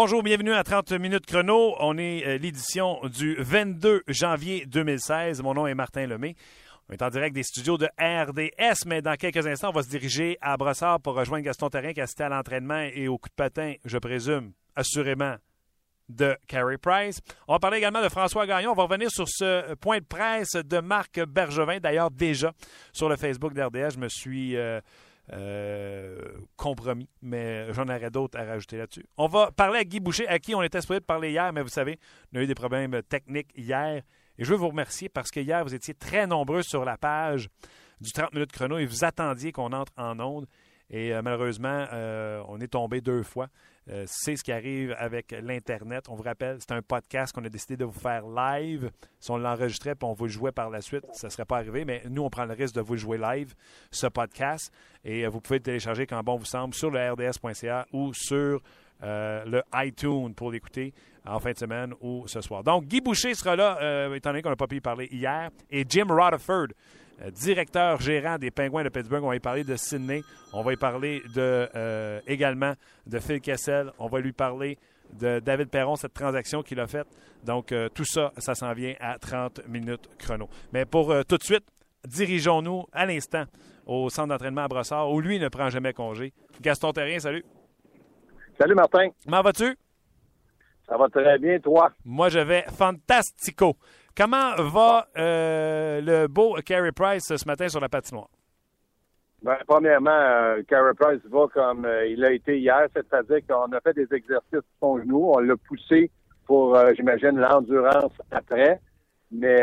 Bonjour, bienvenue à 30 minutes chrono. On est euh, l'édition du 22 janvier 2016. Mon nom est Martin Lemay. On est en direct des studios de RDS, mais dans quelques instants, on va se diriger à Brossard pour rejoindre Gaston Terrain qui assisté à l'entraînement et au coup de patin, je présume, assurément, de Carey Price. On va parler également de François Gagnon. On va revenir sur ce point de presse de Marc Bergevin. D'ailleurs, déjà sur le Facebook d'RDS, je me suis euh, euh, compromis, mais j'en aurais d'autres à rajouter là-dessus. On va parler à Guy Boucher, à qui on était supposé parler hier, mais vous savez, on a eu des problèmes techniques hier. Et je veux vous remercier parce que hier, vous étiez très nombreux sur la page du 30 minutes chrono et vous attendiez qu'on entre en onde. Et euh, malheureusement, euh, on est tombé deux fois. Euh, c'est ce qui arrive avec l'Internet. On vous rappelle, c'est un podcast qu'on a décidé de vous faire live. Si on l'enregistrait et on vous le jouait par la suite, ça ne serait pas arrivé. Mais nous, on prend le risque de vous le jouer live, ce podcast. Et vous pouvez le télécharger quand bon vous semble sur le rds.ca ou sur le iTunes pour l'écouter en fin de semaine ou ce soir. Donc, Guy Boucher sera là, étant donné qu'on n'a pas pu y parler hier, et Jim Rutherford, directeur gérant des Pingouins de Pittsburgh. On va y parler de Sydney. On va y parler de, euh, également de Phil Kessel. On va lui parler de David Perron, cette transaction qu'il a faite. Donc, euh, tout ça, ça s'en vient à 30 minutes chrono. Mais pour tout de suite, dirigeons-nous à l'instant au centre d'entraînement à Brossard, où lui ne prend jamais congé. Gaston Terrien, salut. Salut, Martin. Comment vas-tu? Ça va très bien, toi? Moi, je vais fantastico. Comment va euh, le beau Carey Price ce matin sur la patinoire? Ben, premièrement, euh, Carey Price va comme euh, il a été hier, c'est-à-dire qu'on a fait des exercices sur son genou, on l'a poussé pour, j'imagine, l'endurance après. Mais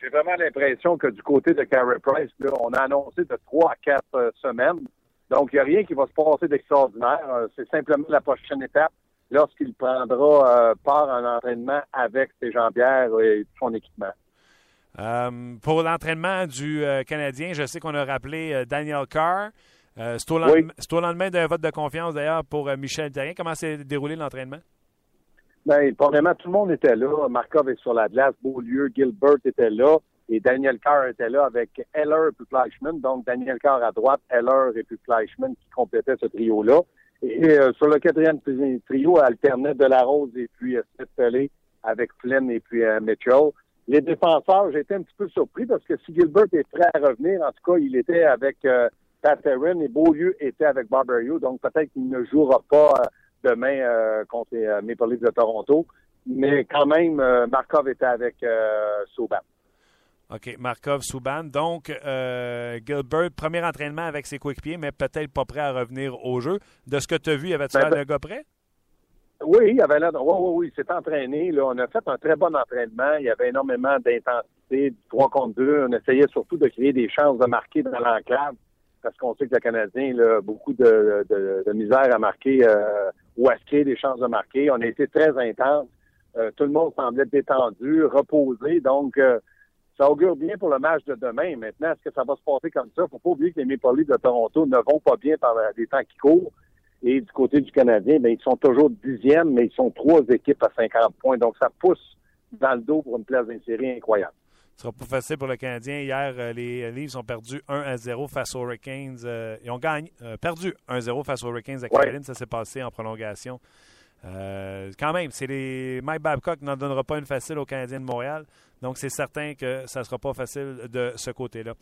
j'ai vraiment l'impression que du côté de Carey Price, on a annoncé de trois à quatre semaines. Donc, il n'y a rien qui va se passer d'extraordinaire. C'est simplement la prochaine étape lorsqu'il prendra euh, part à un entraînement avec ses jambières et son équipement. Euh, pour l'entraînement du euh, Canadien, je sais qu'on a rappelé Daniel Carr. c'est au, lendemain, d'un vote de confiance d'ailleurs pour Michel Terrien. Comment s'est déroulé l'entraînement? Bien, probablement tout le monde était là. Markov est sur la glace, Beaulieu, Gilbert était là et Daniel Carr était là avec Heller et Fleischmann. Donc, Daniel Carr à droite, Heller et puis Fleischmann qui complétaient ce trio-là. Et euh, sur le quatrième trio, alternait de la Rose et puis euh, Smith avec Flynn et puis euh, Mitchell. Les défenseurs, j'étais un petit peu surpris parce que si Gilbert est prêt à revenir, en tout cas, il était avec euh, Pat et Beaulieu était avec Barberio, donc peut-être qu'il ne jouera pas demain contre les Maple Leafs de Toronto. Mais quand même, Markov était avec Souban. OK, Markov, Souban. Donc, euh, Gilbert, premier entraînement avec ses coéquipiers, mais peut-être pas prêt à revenir au jeu. De ce que tu as vu, avait-tu ben, l'air ben, gars prêt? Oui, il avait l'air. Oui, oui, oui, il s'est entraîné. Là. On a fait un très bon entraînement. Il y avait énormément d'intensité, du 3 contre 2. On essayait surtout de créer des chances de marquer dans l'enclave parce qu'on sait que le Canadien a beaucoup de, misère à marquer euh, ou à se créer des chances de marquer. On a été très intense. Euh, tout le monde semblait détendu, reposé. Donc, ça augure bien pour le match de demain. Maintenant, est-ce que ça va se passer comme ça? Faut pas oublier que les Maple Leafs de Toronto ne vont pas bien par les temps qui courent. Et du côté du Canadien, bien, ils sont toujours dixièmes, mais ils sont trois équipes à 50 points. Donc, ça pousse dans le dos pour une place d'insérie incroyable. Ce sera pas facile pour le Canadien. Hier, euh, les Leafs ont perdu 1 à 0 face aux Hurricanes. Euh, ils ont gagné, euh, perdu 1 0 face aux Hurricanes à Caroline. Ça s'est passé en prolongation. quand même, c'est les Mike Babcock n'en donnera pas une facile aux Canadiens de Montréal. Donc, c'est certain que ça ne sera pas facile de ce côté-là.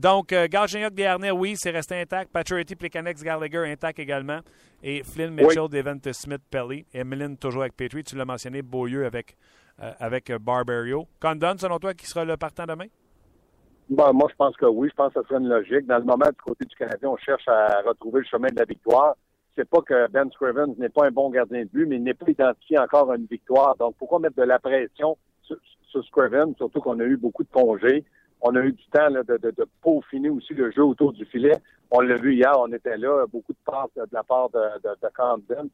Donc, euh, Galchenyuk, oui, c'est resté intact. Paturity, Plekanex, Gallagher, intact également. Et Flynn, Mitchell, Devent Smith, Pelly. Emeline, toujours avec Petrie. Tu l'as mentionné, Beaulieu avec, euh, avec Barbario. Condon, selon toi, qui sera le partant demain? Bon, moi, je pense que oui. Je pense que ça serait une logique. Dans le moment, du côté du Canadien, on cherche à retrouver le chemin de la victoire. C'est pas que Ben Scrivens n'est pas un bon gardien de but, mais il n'est pas identifié encore à une victoire. Donc, pourquoi mettre de la pression sur Scriven, surtout qu'on a eu beaucoup de congés. On a eu du temps de, peaufiner aussi le jeu autour du filet. On l'a vu hier, on était là, beaucoup de passes de la part de, de, Camden.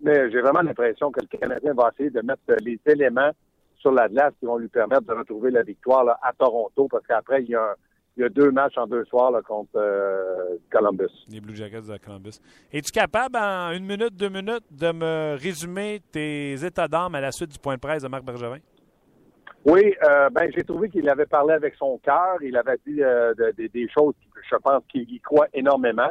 Mais j'ai vraiment l'impression que le Canadien va essayer de mettre les éléments sur la glace qui vont lui permettre de retrouver la victoire à Toronto, parce qu'après, il y a deux matchs en deux soirs contre euh, Columbus. Les Blue Jackets de Columbus. Es-tu capable, en une minute, deux minutes, de me résumer tes états d'âme à la suite du point de presse de Marc Bergevin? Oui, euh, ben j'ai trouvé qu'il avait parlé avec son cœur. Il avait dit euh, des choses, je pense qu'il y croit énormément.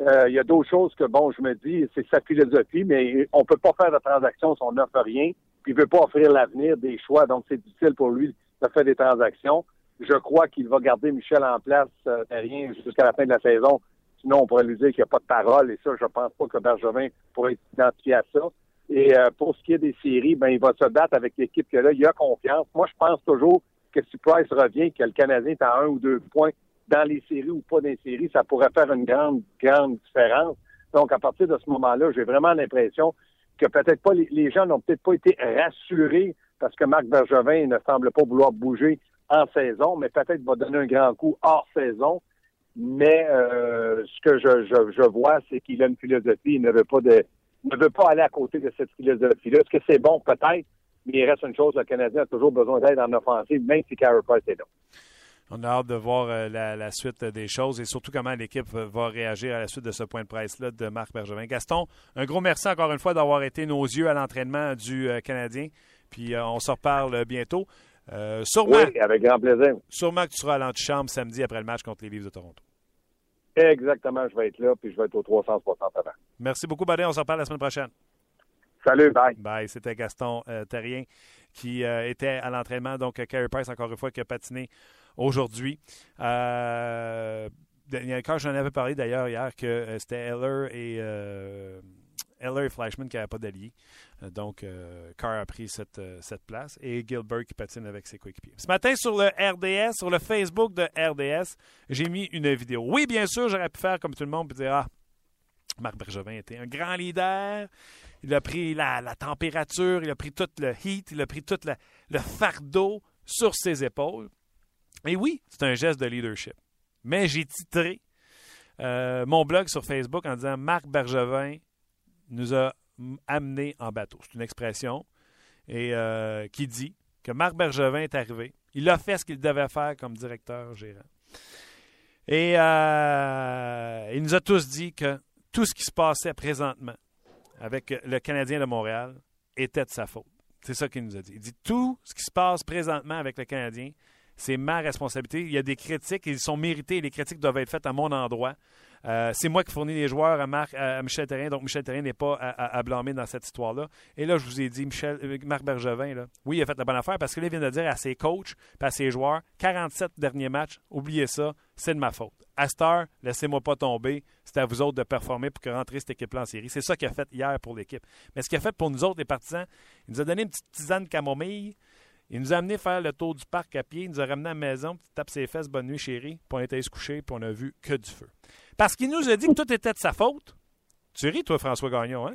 Euh, il y a d'autres choses que, bon, je me dis, c'est sa philosophie, mais on peut pas faire de transaction si on n'offre rien, puis il veut pas offrir l'avenir, des choix, donc c'est difficile pour lui de faire des transactions. Je crois qu'il va garder Michel en place euh, rien jusqu'à la fin de la saison. Sinon, on pourrait lui dire qu'il n'y a pas de parole, et ça, je pense pas que Bergevin pourrait être identifié à ça. Et euh, pour ce qui est des séries, ben il va se battre avec l'équipe que là, il a confiance. Moi, je pense toujours que si Price revient, que le Canadien est à un ou deux points dans les séries ou pas dans les séries, ça pourrait faire une grande, grande différence. Donc, à partir de ce moment-là, j'ai vraiment l'impression que peut-être pas les, gens n'ont peut-être pas été rassurés parce que Marc Bergevin ne semble pas vouloir bouger en saison, mais peut-être va donner un grand coup hors saison. Mais euh, ce que je, je, je vois, c'est qu'il a une philosophie, il ne veut pas de ne veut pas aller à côté de cette philosophie-là. Est-ce que c'est bon? Peut-être, mais il reste une chose, le Canadien a toujours besoin d'aide en offensive, même si Carey Price est là. On a hâte de voir euh, la, suite des choses et surtout comment l'équipe va réagir à la suite de ce point de presse-là de Marc Bergevin. Gaston, un gros merci encore une fois d'avoir été nos yeux à l'entraînement du euh, Canadien. Puis euh, on se reparle bientôt. sûrement, oui, avec grand plaisir. Sûrement que tu seras à l'antichambre samedi après le match contre les Leafs de Toronto. Exactement, je vais être là, puis je vais être au 360 avant. Merci beaucoup, Badin. On se reparle la semaine prochaine. Salut, bye. Bye. C'était Gaston euh, Terrien qui euh, était à l'entraînement. Donc, Carey Price, encore une fois, qui a patiné aujourd'hui. Euh, quand j'en avais parlé d'ailleurs hier, que euh, c'était Heller et Eller et Flashman qui n'avaient pas d'alliés. Euh, donc, euh, Carr a pris cette, euh, cette place et Gilbert qui patine avec ses coéquipiers. Ce matin, sur le RDS, sur le Facebook de RDS, j'ai mis une vidéo. Oui, bien sûr, j'aurais pu faire comme tout le monde et dire Ah, Marc Bergevin était un grand leader. Il a pris la, température, il a pris tout le heat, il a pris tout le fardeau sur ses épaules. Et oui, c'est un geste de leadership. Mais j'ai titré mon blog sur Facebook en disant Marc Bergevin nous a amené en bateau. C'est une expression et euh, qui dit que Marc Bergevin est arrivé. Il a fait ce qu'il devait faire comme directeur gérant. Et euh, il nous a tous dit que tout ce qui se passait présentement avec le Canadien de Montréal était de sa faute. C'est ça qu'il nous a dit. Il dit tout ce qui se passe présentement avec le Canadien, c'est ma responsabilité. Il y a des critiques, ils sont mérités. Les critiques doivent être faites à mon endroit. Euh, c'est moi qui fournis les joueurs à, Marc, à Michel Terrien, donc Michel Terrien n'est pas à, blâmer dans cette histoire-là. Et là, je vous ai dit, Michel, euh, Marc Bergevin, oui, il a fait la bonne affaire parce que là, il vient de dire à ses coachs à ses joueurs 47 derniers matchs, oubliez ça, c'est de ma faute. À laissez-moi pas tomber. C'est à vous autres de performer pour que rentrer cette équipe-là en série. C'est ça qu'il a fait hier pour l'équipe. Mais ce qu'il a fait pour nous autres, les partisans, il nous a donné une petite tisane camomille. Il nous a amené faire le tour du parc à pied. Il nous a ramené à la maison, puis tape ses fesses, bonne nuit chérie. Puis on était se coucher, puis on a vu que du feu. Parce qu'il nous a dit que tout était de sa faute. Tu ris, toi, François Gagnon, hein?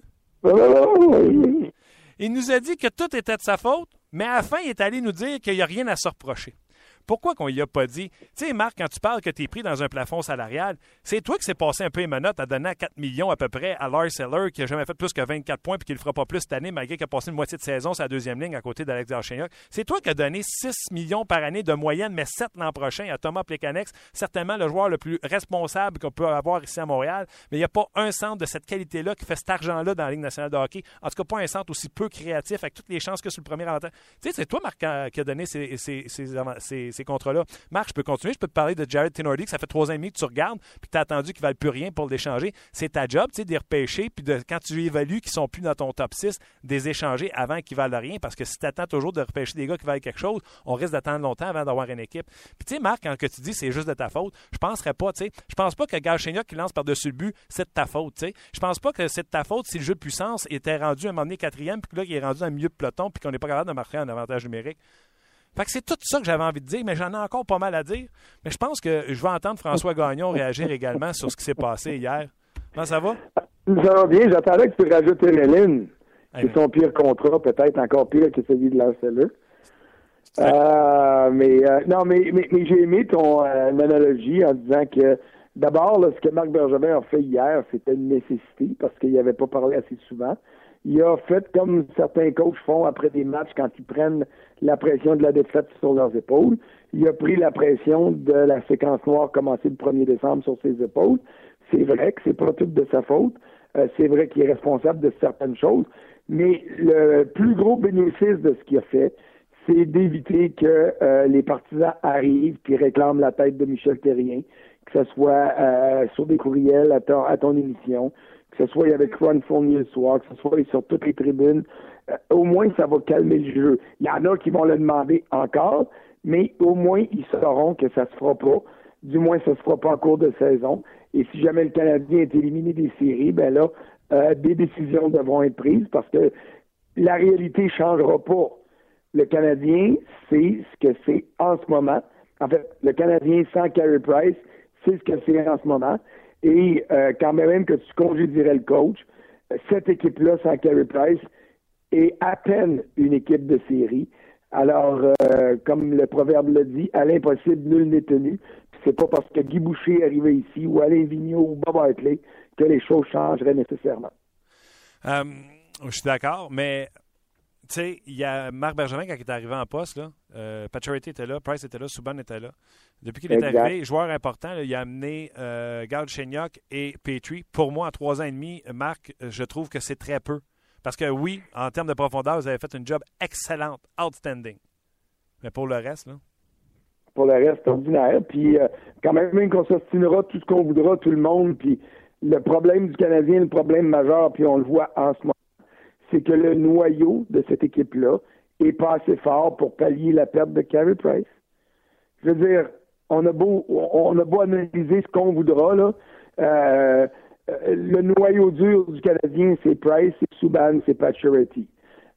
Il nous a dit que tout était de sa faute, mais à la fin, il est allé nous dire qu'il n'y a rien à se reprocher. Pourquoi qu'on y a pas dit? Tu sais, Marc, quand tu parles que tu es pris dans un plafond salarial, c'est toi qui s'est passé un peu les menottes à donner 4 millions à peu près à Lars Seller, qui n'a jamais fait plus que 24 points puis qui ne le fera pas plus cette année, malgré qu'il a passé une moitié de saison sur la deuxième ligne à côté d'Alex Darchenyak. C'est toi qui as donné 6 millions par année de moyenne, mais 7 l'an prochain à Thomas Plekanex, certainement le joueur le plus responsable qu'on peut avoir ici à Montréal. Mais il n'y a pas un centre de cette qualité-là qui fait cet argent-là dans la Ligue nationale de hockey. En tout cas, pas un centre aussi peu créatif avec toutes les chances que sur le premier avantage. Tu sais, c'est toi, Marc, qui a donné ces, ces, ces contrats-là. Marc, je peux continuer. Je peux te parler de Jared Tenordi, que ça fait trois ans et demi que tu regardes, puis tu as attendu qu'il ne valent plus rien pour l'échanger. C'est ta job, tu sais, de repêcher, puis de, quand tu évalues qu'ils sont plus dans ton top 6, des échanger avant qu'ils valent rien. Parce que si tu attends toujours de repêcher des gars qui valent quelque chose, on risque d'attendre longtemps avant d'avoir une équipe. Puis tu sais, Marc, quand tu dis c'est juste de ta faute, je penserais pas, tu sais. Je pense pas que Galchenyuk qui lance par-dessus le but, c'est de ta faute, tu sais. Je pense pas que c'est de ta faute si le jeu de puissance était rendu à un moment donné quatrième, puis là, il est rendu dans le milieu de peloton, puis qu'on n'est pas capable de marquer un avantage numérique. Fait que c'est tout ça que j'avais envie de dire, mais j'en ai encore pas mal à dire. Mais je pense que je vais entendre François Gagnon réagir également sur ce qui s'est passé hier. Comment ça va? Ça va bien. J'attendais que tu rajoutes Ereline. C'est son pire contrat, peut-être encore pire que celui de l'Arceleur. Euh, mais euh, non, mais, mais, j'ai aimé ton euh, analogie en disant que d'abord, ce que Marc Bergevin a fait hier, c'était une nécessité parce qu'il avait pas parlé assez souvent. Il a fait comme certains coachs font après des matchs quand ils prennent la pression de la défaite sur leurs épaules. Il a pris la pression de la séquence noire commencée le 1er décembre sur ses épaules. C'est vrai que c'est pas tout de sa faute. Euh, c'est vrai qu'il est responsable de certaines choses. Mais le plus gros bénéfice de ce qu'il a fait, c'est d'éviter que euh, les partisans arrivent puis réclament la tête de Michel Terrien, que ce soit euh, sur des courriels à ton, à ton émission, que ce soit avec Ron Fournier le soir, que ce soit sur toutes les tribunes. Euh, au moins, ça va calmer le jeu. Il y en a qui vont le demander encore, mais au moins, ils sauront que ça se fera pas. Du moins, ça se fera pas en cours de saison. Et si jamais le Canadien est éliminé des séries, ben là, des décisions devront être prises parce que la réalité changera pas le Canadien, c'est ce que c'est en ce moment. En fait, le Canadien sans Carey Price, c'est ce que c'est en ce moment. Et euh, quand même que tu congédierais le coach, cette équipe-là sans Carey Price est à peine une équipe de série. Alors, euh, comme le proverbe le dit, à l'impossible, nul n'est tenu. C'est pas parce que Guy Boucher est arrivé ici, ou Alain Vigneault, ou Bob Hartley, que les choses changeraient nécessairement. Euh, je suis d'accord, mais tu sais, il y a Marc Bergevin quand il est arrivé en poste, là, euh, était là, Price était là, Subban était là. Depuis qu'il est arrivé, joueur important, il a amené euh, Gal et Petrie. Pour moi, en trois ans et demi, Marc, je trouve que c'est très peu. Parce que oui, en termes de profondeur, vous avez fait une job excellente, outstanding. Mais pour le reste, là? Pour le reste, ordinaire. Puis euh, quand même, même qu'on s'ostinera tout ce qu'on voudra, tout le monde. Puis le problème du Canadien, le problème majeur, puis on le voit en ce moment c'est que le noyau de cette équipe-là est pas assez fort pour pallier la perte de Carey Price. Je veux dire, on a beau, on a beau analyser ce qu'on voudra, là. Euh, le noyau dur du Canadien, c'est Price, c'est Subban, c'est Pacioretty.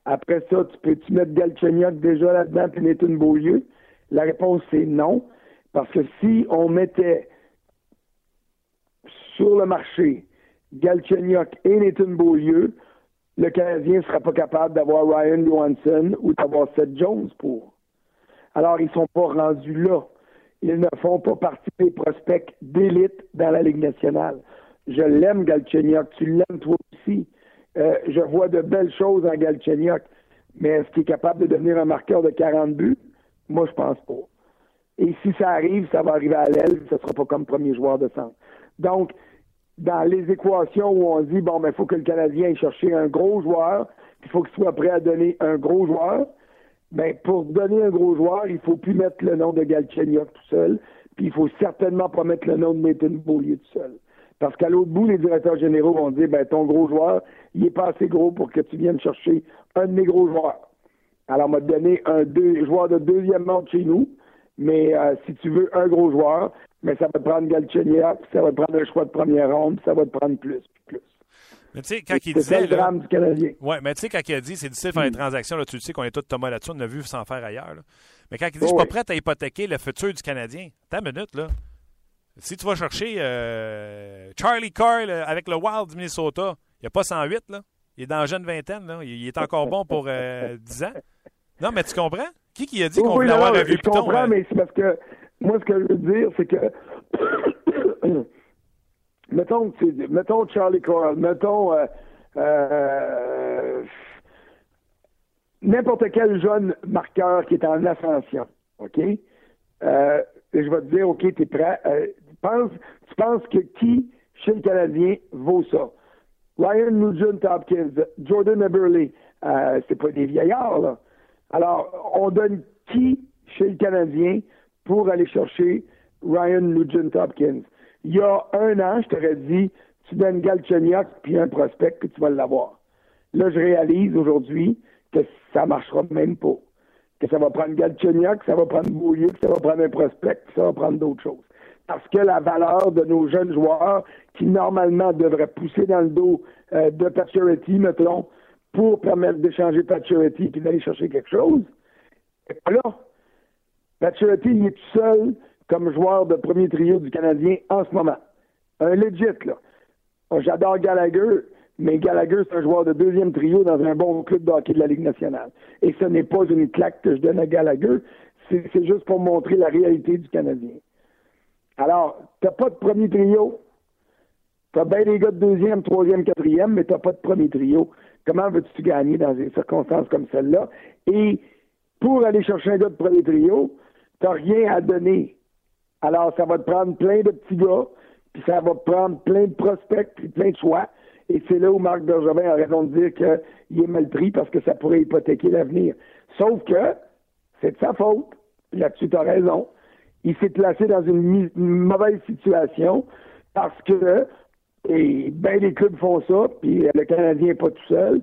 Après ça, tu peux-tu mettre Galchenyuk déjà là-dedans et Nathan Beaulieu? La réponse, c'est non. Parce que si on mettait sur le marché Galchenyuk et Nathan Beaulieu, le Canadien ne sera pas capable d'avoir Ryan Johansson ou d'avoir Seth Jones pour. Alors, ils ne sont pas rendus là. Ils ne font pas partie des prospects d'élite dans la Ligue nationale. Je l'aime, Galchenyuk. Tu l'aimes, toi aussi. Euh, je vois de belles choses en Galchenyuk. Mais est-ce qu'il est capable de devenir un marqueur de 40 buts? Moi, je pense pas. Et si ça arrive, ça va arriver à l'aile, ce ne sera pas comme premier joueur de centre. Donc, dans les équations où on dit bon, mais il faut que le Canadien aille chercher un gros joueur, il faut qu'il soit prêt à donner un gros joueur. Ben, pour donner un gros joueur, il faut plus mettre le nom de Galchenyuk tout seul, puis il faut certainement pas mettre le nom de Nathan Beaulieu tout seul. Parce qu'à l'autre bout, les directeurs généraux vont dire ben ton gros joueur, il est pas assez gros pour que tu viennes chercher un de mes gros joueurs. Alors, on m'a donné un deux, joueur de deuxième monde chez nous, mais euh, si tu veux un gros joueur, mais ça va te prendre Galchenyuk, ça va te prendre un choix de première ronde, ça va te prendre plus, plus. Mais tu sais, quand il disait. C'est le drame du Canadien. Oui, mais tu sais, quand il a dit c'est difficile de faire des mm. transactions, là, tu le sais qu'on est tous Thomas là-dessus, on a vu sans faire ailleurs. Mais quand il dit je suis pas prêt à hypothéquer le futur du Canadien, t'as une minute, là. Si tu vas chercher euh, Charlie Carr avec le Wild du Minnesota, il n'y a pas 108, là. Il est dans la jeune vingtaine, là. Il, est encore bon pour euh, 10 ans. Non, mais tu comprends? Qui qui a dit qu'on voulait avoir un vieux Je comprends, mais c'est parce que moi, ce que je veux dire, c'est que mettons, mettons Charlie Coral, mettons euh, euh, n'importe quel jeune marqueur qui est en ascension, OK? Euh, je vais te dire, OK, tu es prêt. tu, penses, tu penses que qui, chez le Canadien, vaut ça? Ryan Nugent Hopkins, Jordan Eberle, c'est pas des vieillards, là. Alors, on donne qui chez le Canadien pour aller chercher Ryan Nugent Hopkins? Il y a un an, je t'aurais dit, tu donnes Galchenyuk puis un prospect que tu vas l'avoir. Là, je réalise aujourd'hui que ça marchera même pas. Que ça va prendre Galchenyuk, que ça va prendre Bouillet, que ça va prendre un prospect, que ça va prendre d'autres choses. Parce que la valeur de nos jeunes joueurs, qui normalement devraient pousser dans le dos euh, de Paturity, mettons, pour permettre d'échanger Paturity et d'aller chercher quelque chose, n'est là. Paturity, il est tout seul comme joueur de premier trio du Canadien en ce moment. Un legit, là. J'adore Gallagher, mais Gallagher, c'est un joueur de deuxième trio dans un bon club de hockey de la Ligue nationale. Et ce n'est pas une claque que je donne à Gallagher, c'est juste pour montrer la réalité du Canadien. Alors, t'as pas de premier trio. T'as bien des gars de deuxième, troisième, quatrième, mais t'as pas de premier trio. Comment veux-tu gagner dans des circonstances comme celle-là? Et pour aller chercher un gars de premier trio, rien à donner. Alors, ça va te prendre plein de petits gars, puis ça va te prendre plein de prospects, puis plein de choix. Et c'est là où Marc Bergevin a raison de dire qu'il est mal pris parce que ça pourrait hypothéquer l'avenir. Sauf que, c'est de sa faute. Là-dessus, tu as raison. Il s'est placé dans une, mauvaise situation parce que, et bien des clubs font ça, puis le Canadien n'est pas tout seul.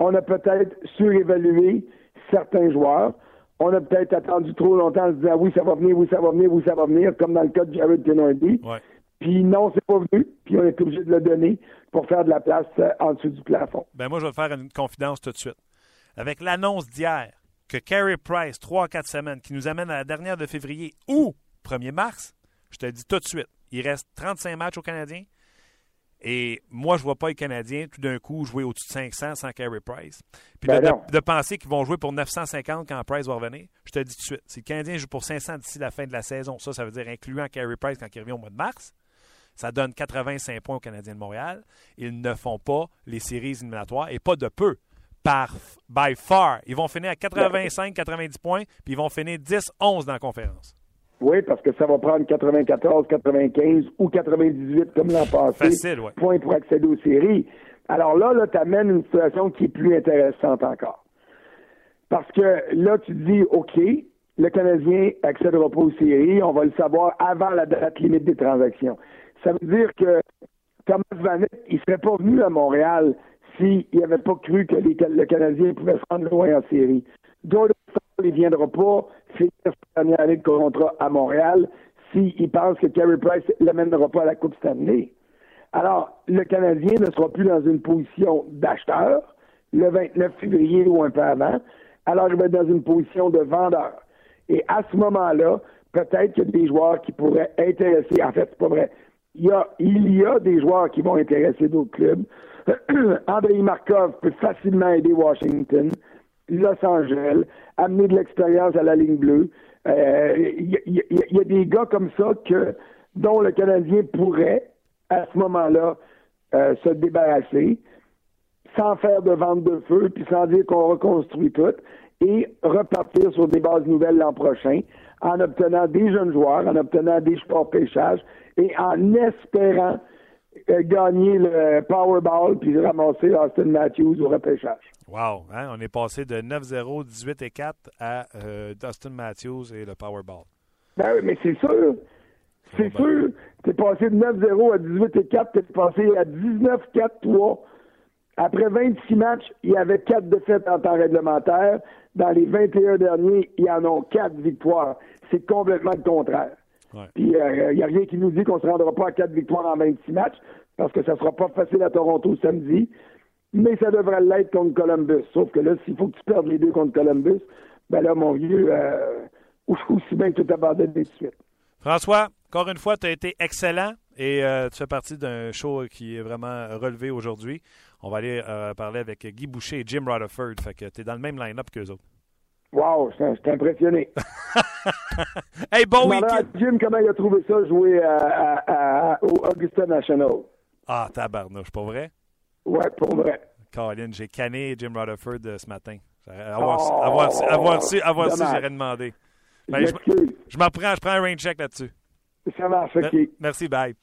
On a peut-être surévalué certains joueurs. On a peut-être attendu trop longtemps en se disant oui, ça va venir, oui, ça va venir, oui, ça va venir, comme dans le cas de Jared Kennedy. Puis non, c'est pas venu. Puis on est obligé de le donner pour faire de la place euh, en dessous du plafond. Ben moi, je vais te faire une confidence tout de suite. Avec l'annonce d'hier que Carey Price, 3-4 semaines, qui nous amène à la dernière de février ou 1er mars, je te dis tout de suite, il reste 35 matchs aux Canadiens. Et moi, je ne vois pas les Canadiens tout d'un coup jouer au-dessus de 500 sans Carey Price. Puis ben de, penser qu'ils vont jouer pour 950 quand Price va revenir, je te dis tout de suite, si le Canadien joue pour 500 d'ici la fin de la saison, ça, ça veut dire incluant Carey Price quand il revient au mois de mars, ça donne 85 points aux Canadiens de Montréal. Ils ne font pas les séries éliminatoires et pas de peu. Par, by far. Ils vont finir à 85-90 points, puis ils vont finir 10-11 dans la conférence. Oui, parce que ça va prendre 94, 95 ou 98 comme l'an passé. Facile, oui. Point pour accéder aux séries. Alors là, là, tu amènes une situation qui est plus intéressante encore. Parce que là, tu dis, OK, le Canadien accédera pas aux séries, on va le savoir avant la date limite des transactions. Ça veut dire que Thomas Vanek, il serait pas venu à Montréal s'il n'avait pas cru que le Canadien pouvait se rendre loin en série. Ne viendra pas finir sa dernière année de contrat à Montréal s'il pense que Carey Price ne l'amènera pas à la Coupe Stanley. Alors, le Canadien ne sera plus dans une position d'acheteur le 29 février ou un peu avant. Alors, il va être dans une position de vendeur. Et à ce moment-là, peut-être qu'il y a des joueurs qui pourraient intéresser. En fait, c'est pas vrai il y, a, il y a des joueurs qui vont intéresser d'autres clubs. Andrei Markov peut facilement aider Washington, Los Angeles, amener de l'expérience à la ligne bleue. Euh, il y, a des gars comme ça que dont le Canadien pourrait, à ce moment-là, euh, se débarrasser sans faire de vente de feu, puis sans dire qu'on reconstruit tout, et repartir sur des bases nouvelles l'an prochain en obtenant des jeunes joueurs, en obtenant des sports pêchage et en espérant euh, gagner le Powerball puis ramasser Austin Matthews au repêchage. Wow! Hein? On est passé de 9-0, 18 et 4 à euh, Austin Matthews et le Powerball. Ben oui, mais c'est sûr. C'est sûr. Tu es passé de 9-0 à 18 et 4, tu es passé à 19-4-3. Après 26 matchs, il y avait 4 défaites en temps réglementaire. Dans les 21 derniers, il y en a 4 victoires. C'est complètement le contraire. Puis il euh, n'y a rien qui nous dit qu'on ne se rendra pas à 4 victoires en 26 matchs, parce que ça ne sera pas facile à Toronto samedi. Mais ça devrait l'être contre Columbus. Sauf que là, s'il faut que tu perdes les deux contre Columbus, ben là, mon vieux, euh, aussi bien que tu t'abandonnes de suite. François, encore une fois, tu as été excellent et euh, tu fais partie d'un show qui est vraiment relevé aujourd'hui. On va aller euh, parler avec Guy Boucher et Jim Rutherford. Fait que tu es dans le même line-up qu'eux autres. Wow, je suis impressionné. hey, bon week-end. Jim, comment il a trouvé ça jouer au Augusta National? Ah, tabarnouche, pas vrai? Ouais, pour vrai. Colin, j'ai canné Jim Rutherford euh, ce matin. Avoir, su, avoir su, j'aurais demandé. Ben, je, je m'en prends, je prends un rain check là-dessus. Ça marche, OK. Merci, bye.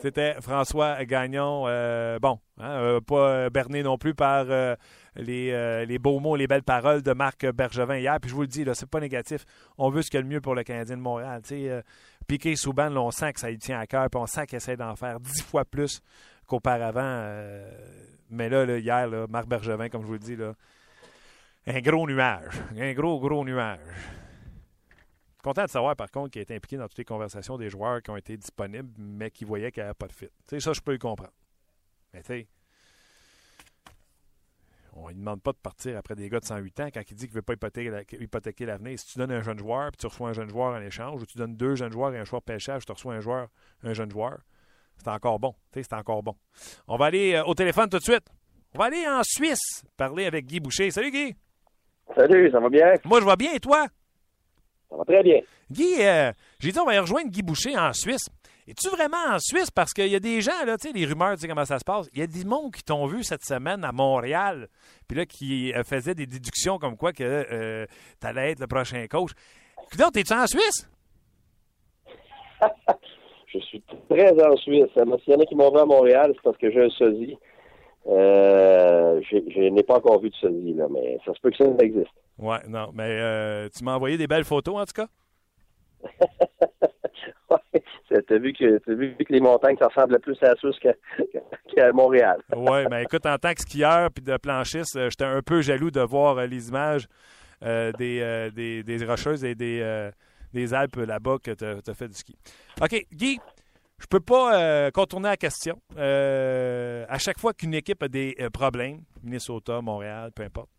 C'était François Gagnon. Euh, bon, hein, euh, pas berné non plus par euh, les, les, beaux mots, les belles paroles de Marc Bergevin hier. Puis je vous le dis, là, c'est pas négatif. On veut ce qu'il y a de mieux pour le Canadien de Montréal. Piqué Souban, on sent que ça lui tient à cœur, puis on sent qu'il essaie d'en faire dix fois plus qu'auparavant. mais là, hier, Marc Bergevin, comme je vous le dis, là, un gros nuage. Un gros, gros nuage. Content de savoir, par contre, qu'il a été impliqué dans toutes les conversations des joueurs qui ont été disponibles, mais qui voyaient qu'il n'y avait pas de fit. sais, ça, je peux le comprendre. Mais tu sais, on ne demande pas de partir après des gars de 108 ans quand il dit qu'il ne veut pas hypothéquer l'avenir. Si tu donnes un jeune joueur puis tu reçois un jeune joueur en échange, ou tu donnes deux jeunes joueurs et un joueur pêchage, tu reçois un joueur, un jeune joueur, c'est encore bon. C'est encore bon. On va aller euh, au téléphone tout de suite. On va aller en Suisse parler avec Guy Boucher. Salut Guy. Salut, ça va bien? Moi, je vais bien et toi? Ça va très bien. Guy, euh, j'ai dit on va y rejoindre Guy Boucher en Suisse. Es-tu vraiment en Suisse? Parce qu'il y a des gens, là, tu sais, les rumeurs, tu sais comment ça se passe. Il y a des mondes qui t'ont vu cette semaine à Montréal, puis là, qui euh, faisaient des déductions comme quoi que tu allais être le prochain coach. Donc, es-tu en Suisse? je suis très en Suisse. S'il y en a qui m'ont vu à Montréal, c'est parce que j'ai un sosie. je n'ai pas encore vu de sosie, là, mais ça se peut que ça existe. Ouais, non, mais tu m'as envoyé des belles photos en tout cas? T'as vu, que, as vu que les montagnes, ça ressemble plus à la qu'à Montréal. oui, mais écoute, en tant que skieur puis de planchiste, euh, j'étais un peu jaloux de voir euh, les images euh, des, des, rocheuses et des, des Alpes là-bas que tu as, fait du ski. OK, Guy, je peux pas contourner la question. à chaque fois qu'une équipe a des problèmes, Minnesota, Montréal, peu importe,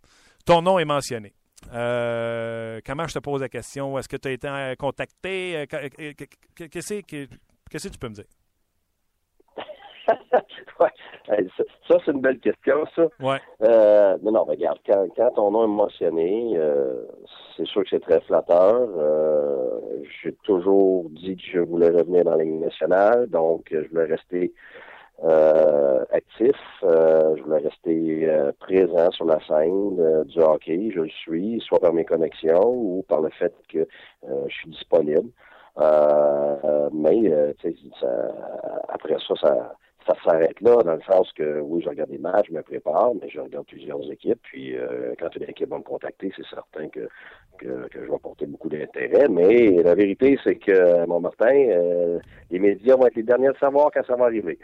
ton nom est mentionné. Euh, comment je te pose la question? Est-ce que tu as été euh, contacté? Euh, qu'est-ce que tu peux me dire? ouais. Ça, c'est une belle question, ça. Ouais. mais non, regarde, quand, quand ton nom est mentionné, c'est sûr que c'est très flatteur. J'ai toujours dit que je voulais revenir dans la Ligue nationale, donc je voulais rester euh, actif. Euh, je voulais rester euh, présent sur la scène du hockey. Je le suis, soit par mes connexions ou par le fait que je suis disponible. mais après ça, ça ça s'arrête là, dans le sens que oui, je regarde des matchs, je me prépare, mais je regarde plusieurs équipes. Puis euh, quand une équipe va me contacter, c'est certain que, que, je vais porter beaucoup d'intérêt. Mais la vérité, c'est que, mon Martin, euh, les médias vont être les derniers à savoir quand ça va arriver.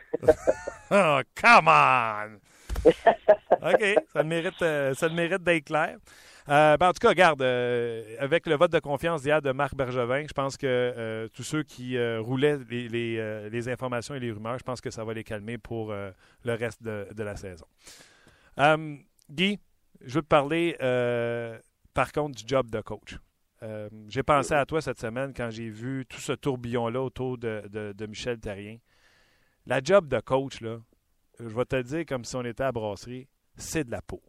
oh, come on! OK, ça mérite, euh, ça mérite d'être clair. Euh, ben, en tout cas, regarde, euh, avec le vote de confiance d'hier de Marc Bergevin, je pense que tous ceux qui roulaient les, informations et les rumeurs, je pense que ça va les calmer pour le reste de, la saison. Guy, je veux te parler par contre du job de coach. j'ai pensé à toi cette semaine quand j'ai vu tout ce tourbillon-là autour de, de, Michel Terrien. La job de coach, là, je vais te le dire comme si on était à brasserie, c'est de la peau.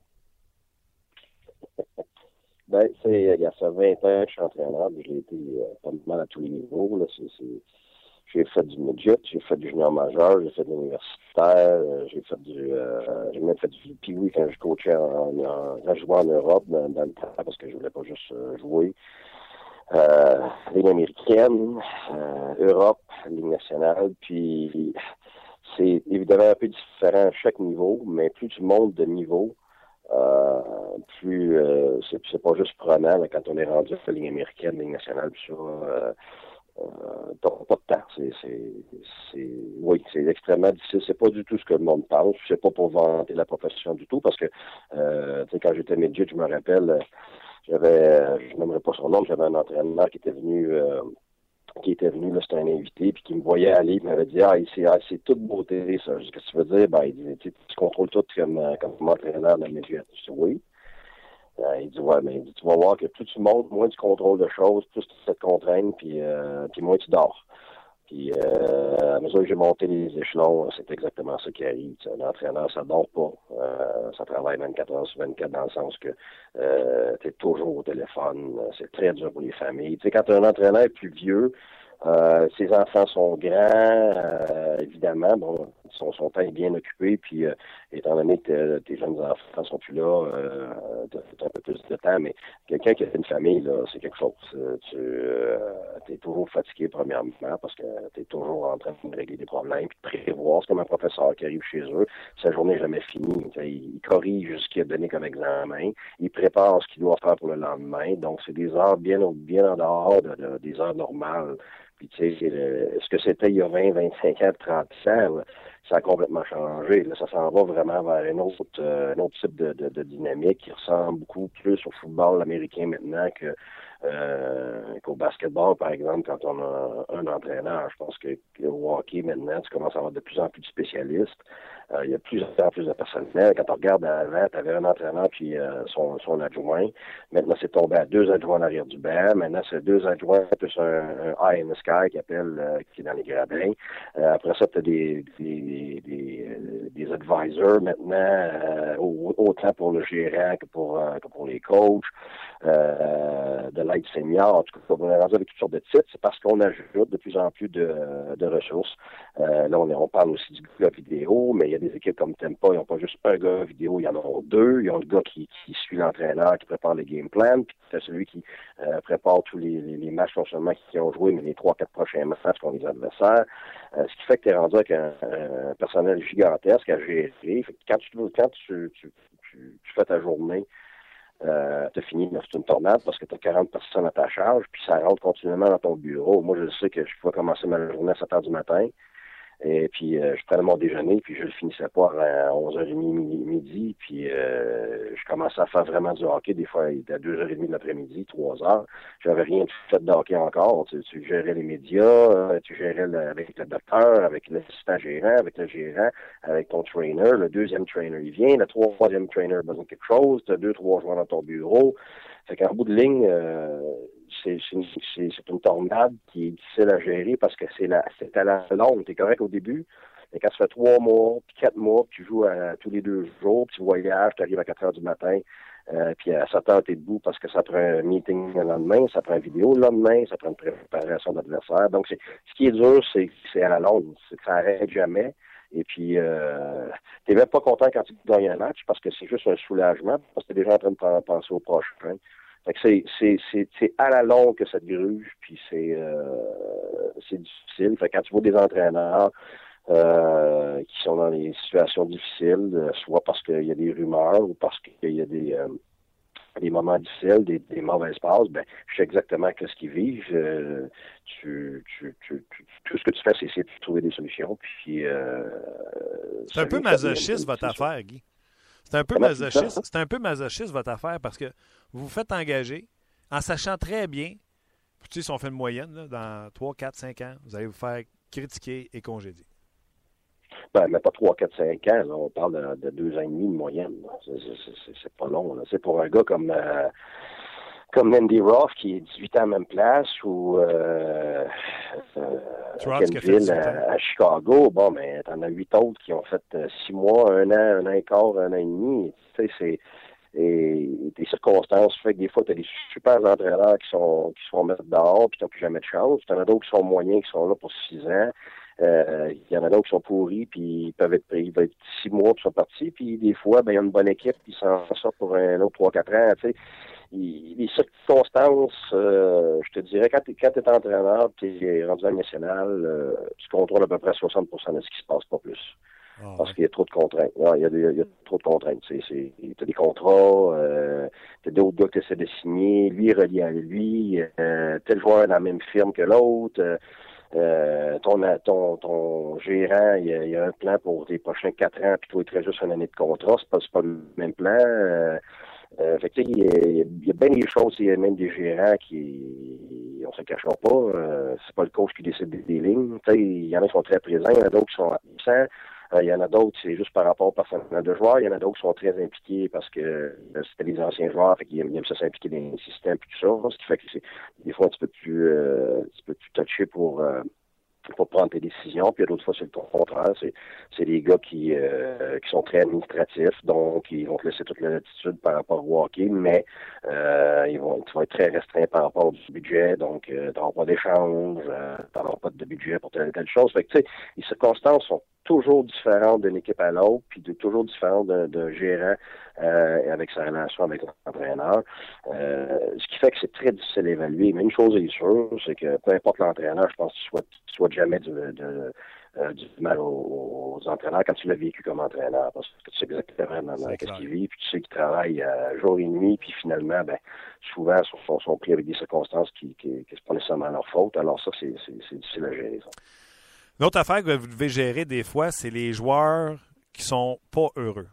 Ben, c'est, il y a ça 20 ans que je suis entraîneur, j'ai été euh, pas mal à tous les niveaux. Là. j'ai fait du midget, j'ai fait du junior majeur, j'ai fait de l'universitaire, euh, j'ai fait du, euh, j'ai même fait du pee quand je coachais en, en, en Europe dans, le temps parce que je voulais pas juste jouer. Euh, Ligue américaine, Europe, Ligue nationale, puis c'est évidemment un peu différent à chaque niveau, mais plus tu montes de niveau, euh, plus euh, c'est pas juste prenant quand on est rendu à la ligne américaine, ligne nationale, puis ça. Euh, euh, pas de temps. C'est, c'est, oui, c'est extrêmement difficile. C'est pas du tout ce que le monde pense. C'est pas pour vanter la profession du tout, parce que euh, quand j'étais midget, je me rappelle, j'avais, je n'aimerais pas son nom, j'avais un entraîneur qui était venu euh, qui était venu, c'était un invité, puis qui me voyait aller, il m'avait dit Ah, c'est, ah, toute beauté, ça. Qu'est-ce que tu veux dire? Ben, il dit, tu, contrôles tout comme, euh, comme entraîneur de la métier. Je dis oui. Euh, il dit Ouais, mais tu vas voir que plus tu montes, moins tu contrôles de choses, plus tu te contraindre, puis, euh, puis moins tu dors. Puis euh, à mesure que j'ai monté les échelons, c'est exactement ça qui arrive. Un entraîneur, ça dort pas. Euh, ça travaille 24 heures sur 24 dans le sens que euh, tu es toujours au téléphone. C'est très dur pour les familles. Tu sais, quand un entraîneur est plus vieux, euh, ses enfants sont grands, euh, évidemment. Bon, son, son temps est bien occupé, puis euh, étant donné que tes jeunes enfants sont plus là, euh, tu as un peu plus de temps, mais quelqu'un qui a une famille, là, c'est quelque chose. Tu es toujours fatigué, premièrement, parce que tu es toujours en train de régler des problèmes, puis de prévoir. C'est comme un professeur qui arrive chez eux, sa journée n'est jamais finie. Il, il corrige ce qu'il a donné comme examen, il prépare ce qu'il doit faire pour le lendemain. Donc, c'est des heures bien, bien en dehors de, des heures normales puis, tu sais, ce que c'était il y a 20, 25 ans, 30 ans, ça a complètement changé. Là, ça s'en va vraiment vers un autre, euh, un autre type de, de, de, dynamique qui ressemble beaucoup plus au football américain maintenant que euh, qu'au basketball, par exemple, quand on a un entraîneur. Je pense que, au hockey, maintenant, tu commences à avoir de plus en plus de spécialistes. Euh, il y a plus en plus de personnel. Quand on regarde avant, tu avais un entraîneur puis euh, son, son adjoint. Maintenant, c'est tombé à deux adjoints en arrière du banc. Maintenant, c'est deux adjoints plus un, un in the sky qui appelle, euh, qui est dans les gradins. après ça, tu as des, des, des, des, advisors maintenant, autant pour le gérant que pour, que pour les coachs. de l'aide senior, en tout cas, on est rendu avec toutes sortes de titres, c'est parce qu'on ajoute de plus en plus de, de ressources. là, on, on parle aussi du gars vidéo, mais il y a des équipes comme Tempa, ils n'ont pas juste un gars vidéo, il y en a deux. Ils ont le gars qui, suit l'entraîneur, qui prépare le game plan, puis c'est celui qui euh, prépare tous les, matchs, non seulement qui ont joué, mais les trois, quatre prochains matchs contre les adversaires. Euh, ce qui fait que tu es rendu avec un, personnel gigantesque à gérer. quand tu, quand tu, fais ta journée, euh, t'as fini, c'est une tornade parce que tu as 40 personnes à ta charge, puis ça rentre continuellement dans ton bureau. Moi, je sais que je peux commencer ma journée à 7 heures du matin. Et puis, euh, je prenais mon déjeuner, puis je le finissais pas à 11h30 midi. Puis, euh, je commençais à faire vraiment du hockey. Des fois, il était à 2h30 de l'après-midi, 3h. J'avais rien fait de hockey encore. Tu, tu gérais les médias, euh, tu gérais avec le docteur, avec l'assistant gérant, avec le gérant, avec ton trainer. Le deuxième trainer, il vient. Le troisième trainer besoin de quelque chose. Tu as deux, trois joueurs dans ton bureau. Fait qu'en bout de ligne, euh, c'est une tornade qui est difficile à gérer parce que c'est à la longue. T'es correct au début, mais quand ça fait trois mois, puis quatre mois, puis tu joues tous les deux jours, puis tu voyages, tu arrives à 4 heures du matin, euh, puis à 7 heures, tu es debout parce que ça prend un meeting le lendemain, ça prend une vidéo le lendemain, ça prend une préparation d'adversaire. Donc, ce qui est dur, c'est à la longue. C'est que ça n'arrête jamais. Et puis, euh, tu même pas content quand tu gagnes un match parce que c'est juste un soulagement parce que tu es déjà en train de penser au prochain. Fait c'est, c'est, à la longue que ça te gruge, puis c'est, euh, c'est difficile. Fait quand tu vois des entraîneurs euh, qui sont dans des situations difficiles, euh, soit parce qu'il y a des rumeurs ou parce qu'il y a des, euh, des moments difficiles, des, des mauvaises passes, ben, je sais exactement ce qu'ils vivent. Euh, tu, tu, tu, tout ce que tu fais, c'est essayer de trouver des solutions. Puis, c'est un peu masochiste, votre affaire, Guy. C'est un peu masochiste. C'est un peu masochiste votre affaire parce que vous vous faites engager en sachant très bien, tu sais, si on fait une moyenne, dans 3, 4, 5 ans, vous allez vous faire critiquer et congédier. Ben, mais pas 3, 4, 5 ans. on parle de, 2 ans et demi de moyenne. C'est pas long. C'est pour un gars comme euh, comme Andy Roth qui est 18 ans à même place ou euh, euh à, Chicago. Bon, mais t'en as 8 autres qui ont fait 6 euh, mois, un an, un an et quart, un an et demi. Tu sais, c'est et des circonstances fait que des fois, tu as des super entraîneurs qui sont qui sont mettre dehors puis tu plus jamais de chance. Tu en as d'autres qui sont moyens qui sont là pour 6 ans. Euh, il y en a d'autres qui sont pourris, puis ils peuvent être ils peuvent être six mois puis sont partis, puis des fois, ben il y a une bonne équipe, puis ils s'en sortent pour un autre trois, quatre ans, tu sais les circonstances, euh, je te dirais, quand tu es, entraîneur, tu es rendu à national, euh, tu contrôles à peu près 60% de ce qui se passe, pas plus. Ah, Parce qu'il y a trop de contraintes. il, y a trop de contraintes. Tu as des contrats, euh, tu as d'autres gars qui essaient de signer, lui relié à lui, euh, tel joueur dans la même firme que l'autre. Euh, ton, ton, ton gérant, il y, a, un plan pour les prochains quatre ans, puis toi, il te juste une année de contrat. C'est pas, pas le même plan. Euh, fait il, y a, il y a bien des choses, il y a même des gérants qui, on se cachera pas, euh, c'est pas le coach qui décide des, lignes. il y en a qui sont très présents, il y en a d'autres qui sont absents. Euh, il y en a d'autres, c'est juste par rapport au personnel de joueurs. Il y en a d'autres qui sont très impliqués parce que euh, c'était des anciens joueurs, fait qu'ils aiment, ça s'impliquer dans les systèmes et tout ça. Ce qui fait que c'est des fois un petit peu plus, euh, un petit peu plus touché pour pour prendre tes décisions. Puis d'autres fois, c'est le contraire. C'est, c'est des gars qui, euh, qui sont très administratifs, donc ils vont te laisser toute leur attitude par rapport au hockey, mais euh, ils vont, tu vas être très restreint par rapport au budget, donc euh, tu n'auras pas d'échange, euh, tu n'auras pas de budget pour telle ou telle chose. Fait que, tu sais, les circonstances sont toujours différentes d'une équipe à l'autre, puis de, toujours différentes d'un gérant euh, avec sa relation avec l'entraîneur. Euh, ce qui fait que c'est très difficile à évaluer. Mais une chose est sûre, c'est que peu importe l'entraîneur, je pense que tu souhaites, tu souhaites jamais du, de, euh, du mal aux, entraîneurs quand tu l'as vécu comme entraîneur, parce que tu sais exactement ce qu'il vit, puis tu sais qu'il travaille euh, jour et nuit, puis finalement, ben, souvent, sont, sont, pris avec des circonstances qui ne sont pas nécessairement leur faute. Alors ça, c'est difficile à gérer. Ça. Une autre affaire que vous devez gérer des fois, c'est les joueurs qui sont pas heureux.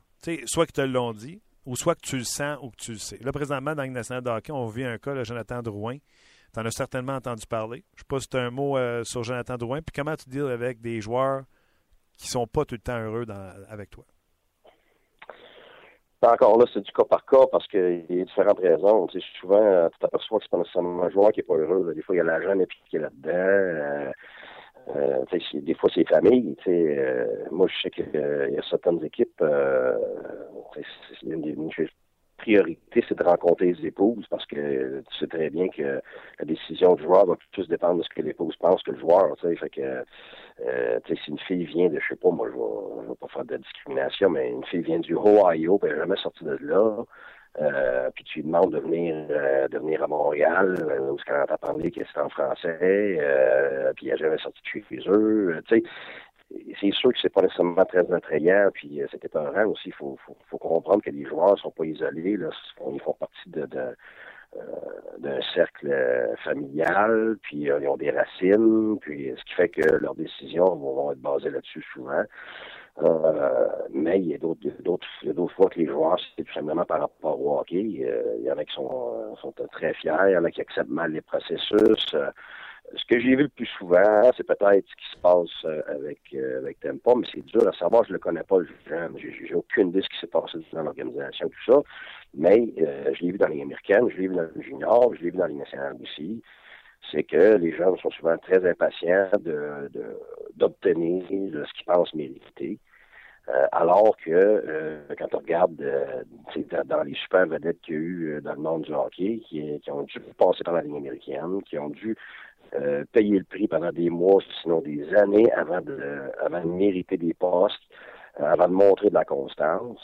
soit qu'ils te l'ont dit, ou soit que tu le sens ou que tu le sais. Là, présentement, dans le national de hockey, on vit un cas, de Jonathan Drouin. Tu en as certainement entendu parler. Je ne sais pas si tu as un mot euh, sur Jonathan Drouin. Puis comment tu deals avec des joueurs qui sont pas tout le temps heureux avec toi? Encore là, c'est du cas par cas parce qu'il y a différentes raisons. Tu sais, souvent, tu t'aperçois que c'est pas nécessairement un joueur qui n'est pas heureux. Des fois, il y a l'agent impliqué là-dedans. Euh, euh, des fois, c'est famille. Euh, moi, je sais qu'il euh, y a certaines équipes, euh, une des priorités, c'est de rencontrer les épouses parce que tu sais très bien que la décision du joueur va plus dépendre de ce que l'épouse pense que le joueur. Fait que euh, si une fille vient de, je sais pas, moi, je vais, pas faire de discrimination, mais une fille vient du Ohio, puis elle n'est jamais sortie de là. Euh, puis tu lui demandes de venir, euh, de venir à Montréal, euh, où ce qu'elle entend parler que c'est en français, euh, puis il n'a jamais sorti de chez eux. tu sais, c'est sûr que c'est pas nécessairement très attrayant, puis euh, c'était un rang aussi. Il faut, faut, faut, comprendre que les joueurs sont pas isolés. Là. Ils font partie de, de euh, d'un cercle familial, puis ils ont des racines, puis ce qui fait que leurs décisions vont, être basées là-dessus souvent. Euh, mais il y a d'autres, d'autres, fois que les joueurs, c'est tout simplement par rapport au hockey. il y en a qui sont, sont très fiers, il y en a qui acceptent mal les processus ce que j'ai vu le plus souvent, c'est peut-être ce qui se passe euh, avec euh, avec Tempa, mais c'est dur à savoir, je le connais pas, jeune. J'ai aucune idée de ce qui s'est passé dans l'organisation, tout ça. Mais euh, je l'ai vu dans les américaines, je l'ai vu dans le junior, je l'ai vu dans les nationales aussi. C'est que les jeunes sont souvent très impatients de d'obtenir ce qu'ils pensent mériter. Alors que quand on regarde dans les super vedettes qu'il y a eu dans le monde du hockey, qui, qui ont dû passer par la ligne américaine, qui ont dû euh, payer le prix pendant des mois, sinon des années, avant de, avant de mériter des postes, euh, avant de montrer de la constance.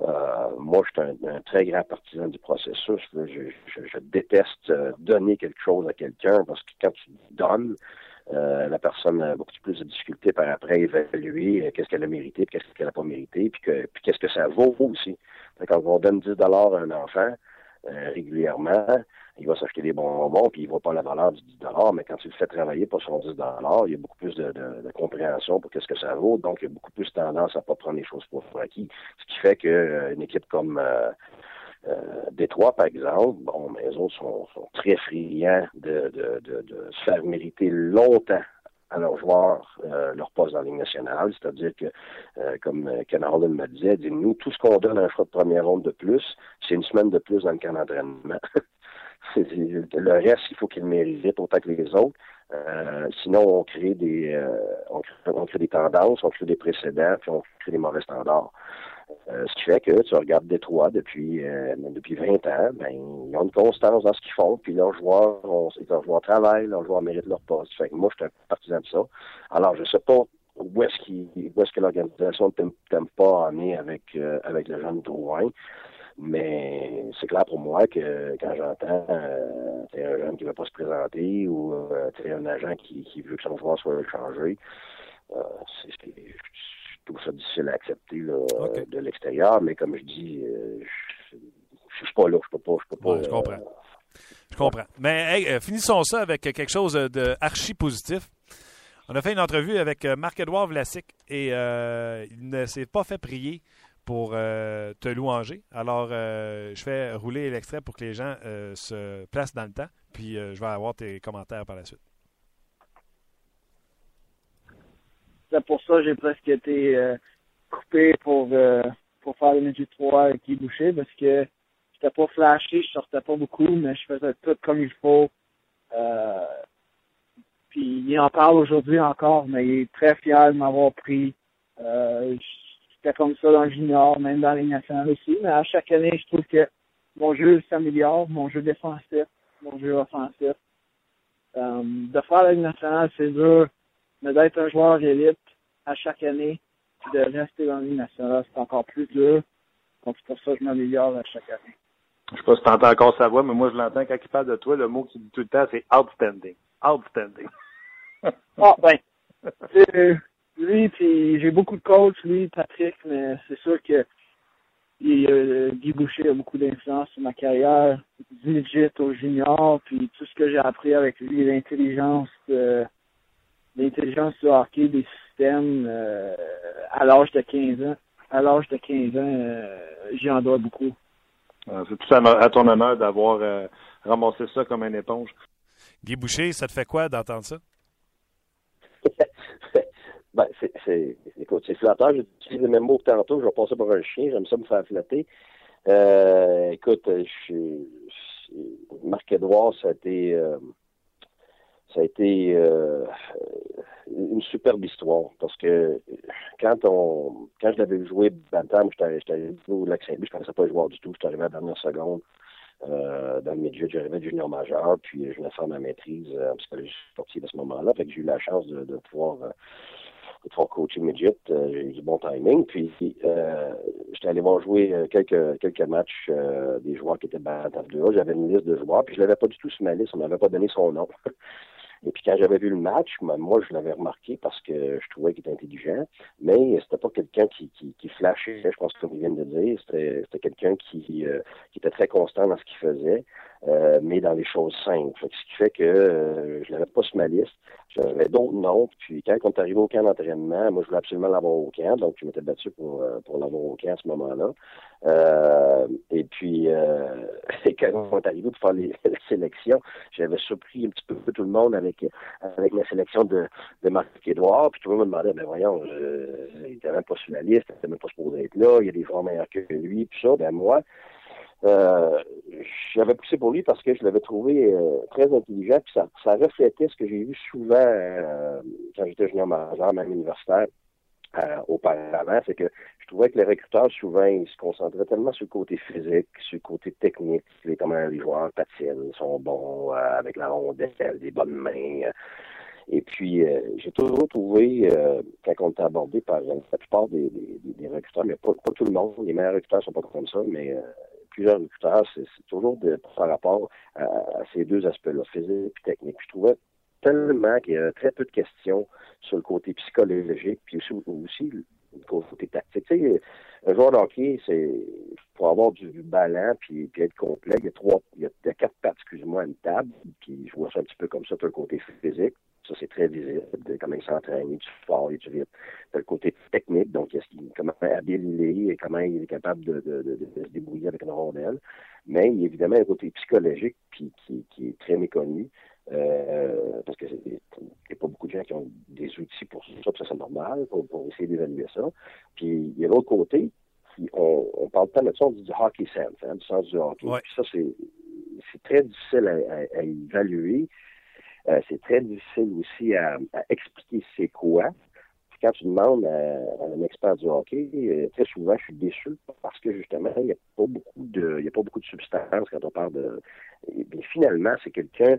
Euh, moi, je suis un, très grand partisan du processus. Je, déteste donner quelque chose à quelqu'un parce que quand tu donnes, la personne a beaucoup plus de difficultés par après évaluer qu'est-ce qu'elle a mérité, qu'est-ce qu'elle n'a pas mérité, puis, puis qu'est-ce que ça vaut aussi. Quand on donne 10 dollars à un enfant régulièrement, il va s'acheter des bonbons, puis il ne voit pas la valeur du 10 mais quand tu le fais travailler pour son 10 il y a beaucoup plus de, compréhension pour qu'est-ce que ça vaut, donc il y a beaucoup plus tendance à ne pas prendre les choses pour acquis. Ce qui fait qu'une euh, équipe comme euh, euh, Détroit, par exemple, bon, mais les autres sont, très friands de, se faire mériter longtemps à leurs joueurs leur poste dans la Ligue nationale. C'est-à-dire que, comme Ken Harlan me disait, dit, nous, tout ce qu'on donne à un choix de première ronde de plus, c'est une semaine de plus dans le camp d'entraînement. le reste, il faut qu'il mérite autant que les autres. Euh, sinon, on crée des euh, on, crée, des tendances, on crée des précédents, puis on crée des mauvais standards. Euh, ce qui fait que tu regardes Détroit depuis depuis 20 ans, ben ils ont une constance dans ce qu'ils font, puis leurs joueurs, on, leurs joueurs travaillent, leurs joueurs méritent leur poste. Fait que moi, je suis un partisan de ça. Alors, je sais pas où est-ce où est-ce que l'organisation ne t'aime pas en avec avec le jeune Drouin. Mais c'est clair pour moi que quand j'entends euh, un jeune qui ne veut pas se présenter ou euh, un agent qui, qui, veut que son joueur soit changé, euh, c'est, trouve ça difficile à accepter là, de l'extérieur. Mais comme je dis, euh, je ne suis pas là, je peux pas. Je, peux pas, je comprends. Je comprends. Mais hey, finissons ça avec quelque chose de archi positif. On a fait une entrevue avec Marc-Edouard Vlasic et il ne s'est pas fait prier pour euh, te louanger. Alors, euh, je fais rouler l'extrait pour que les gens euh, se placent dans le temps, puis je vais avoir tes commentaires par la suite. C'est pour ça que j'ai presque été coupé pour, pour faire le Midget 3 avec Guy Boucher, parce que j'étais pas flashé, je sortais pas beaucoup, mais je faisais tout comme il faut. puis il en parle aujourd'hui encore, mais il est très fier de m'avoir pris. C'était comme ça dans le junior, même dans les aussi. Mais à chaque année, je trouve que mon jeu s'améliore, mon jeu défensif, mon jeu offensif. Euh, de faire la nationale, c'est dur. Mais d'être un joueur élite à chaque année, de rester dans la Ligue nationale, c'est encore plus dur. Donc c'est pour ça que je m'améliore à chaque année. Je sais pas si tu entends encore sa voix, mais moi je l'entends quand il parle de toi, le mot qu'il dit tout le temps, c'est outstanding. Outstanding. Ah ben. lui, puis j'ai beaucoup de coachs, lui, Patrick, mais c'est sûr que euh, Guy Boucher a beaucoup d'influence sur ma carrière, digit au junior, puis tout ce que j'ai appris avec lui, l'intelligence, euh, l'intelligence du hockey, des systèmes, euh, à l'âge de 15 ans. À l'âge de 15 ans, j'y en dois beaucoup. C'est tout à, ton honneur d'avoir ramassé ça comme une éponge. Guy Boucher, ça te fait quoi d'entendre ça? Ben, c'est, écoute, c'est flatteur. J'utilise les mêmes mots que tantôt. Je vais passer pour un chien. J'aime ça me faire flatter. Euh, écoute, je, Marc-Edouard, ça a été, euh, ça a été euh, une superbe histoire parce que quand on, quand je l'avais joué Bantam, j'étais allé au Lac Saint-Louis, je ne connaissais pas le joueur du tout. J'étais arrivé à la dernière seconde. Euh, dans le milieu, j'arrivais junior majeur, puis je venais faire ma maîtrise en psychologie sportive à ce moment-là. Fait que j'ai eu la chance de, de pouvoir de faire coaching midget, euh, j'ai eu du bon timing. Puis euh, j'étais allé voir jouer euh, quelques quelques matchs des joueurs qui étaient Bantam 2 J'avais une liste de joueurs, puis je l'avais pas du tout sur ma liste, on m'avait pas donné son nom. Et puis quand j'avais vu le match, moi je l'avais remarqué parce que je trouvais qu'il était intelligent, mais c'était pas quelqu'un qui, qui, qui, flashait, je pense comme ils viennent de dire. C'était, quelqu'un qui, euh, qui était très constant dans ce qu'il faisait, euh, mais dans les choses simples. ce qui fait que euh, je l'avais pas sur ma liste. J'avais d'autres noms. Puis quand on est arrivé au camp d'entraînement, moi je voulais absolument l'avoir au camp, donc je m'étais battu pour, pour l'avoir au camp à ce moment-là. et puis quand on est arrivé pour faire les, la sélection, j'avais surpris un petit peu tout le monde avec avec la sélection de, de Marc-Édouard. Puis tout le monde me demandait, ben voyons, euh, il était même pas sur la liste, il était même pas supposé être là, il y a des joueurs meilleurs que lui, puis ça, ben moi, euh, j'avais poussé pour lui parce que je l'avais trouvé euh, très intelligent, puis ça, ça reflétait ce que j'ai vu souvent euh, quand j'étais junior majeur, même universitaire. Euh, auparavant, c'est que je trouvais que les recruteurs, souvent, ils se concentraient tellement sur le côté physique, sur le côté technique, les, comment les joueurs patinent, sont bons, euh, avec la rondelle, des bonnes mains. Euh. et puis, j'ai toujours trouvé, quand on était abordé par la plupart des, des, recruteurs, mais pas, tout le monde, les meilleurs recruteurs sont pas comme ça, mais plusieurs c'est toujours de, par rapport à, à ces deux aspects-là, physique et technique. Je trouvais tellement qu'il y a très peu de questions sur le côté psychologique, puis aussi, le côté tactique. Tu sais, un joueur de hockey, c'est pour avoir du, ballon puis, être complet, il y a trois, il y a, quatre pattes, excuse-moi, une table, puis je vois ça un petit peu comme ça, le côté physique. Ça, c'est très visible, comment il s'entraîne, il est fort, il est vite. T'as le côté technique, donc comment habile il est et comment il est capable de, de, de, de, se débrouiller avec une rondelle. Mais il y a évidemment un côté psychologique qui, qui est très méconnu. Euh, parce que il n'y a pas beaucoup de gens qui ont des outils pour ça, puis ça c'est normal, pour, essayer d'évaluer ça. Puis il y a l'autre côté, on, on parle pas de ça, on dit du hockey sense, hein, du sens du hockey. Puis ça, c'est, c'est très difficile à, évaluer. Euh, c'est très difficile aussi à, expliquer c'est quoi. Puis quand tu demandes à, un expert du hockey, euh, très souvent, je suis déçu parce que justement, il n'y a pas beaucoup de, il y a pas beaucoup de substance quand on parle de. Et, finalement, c'est quelqu'un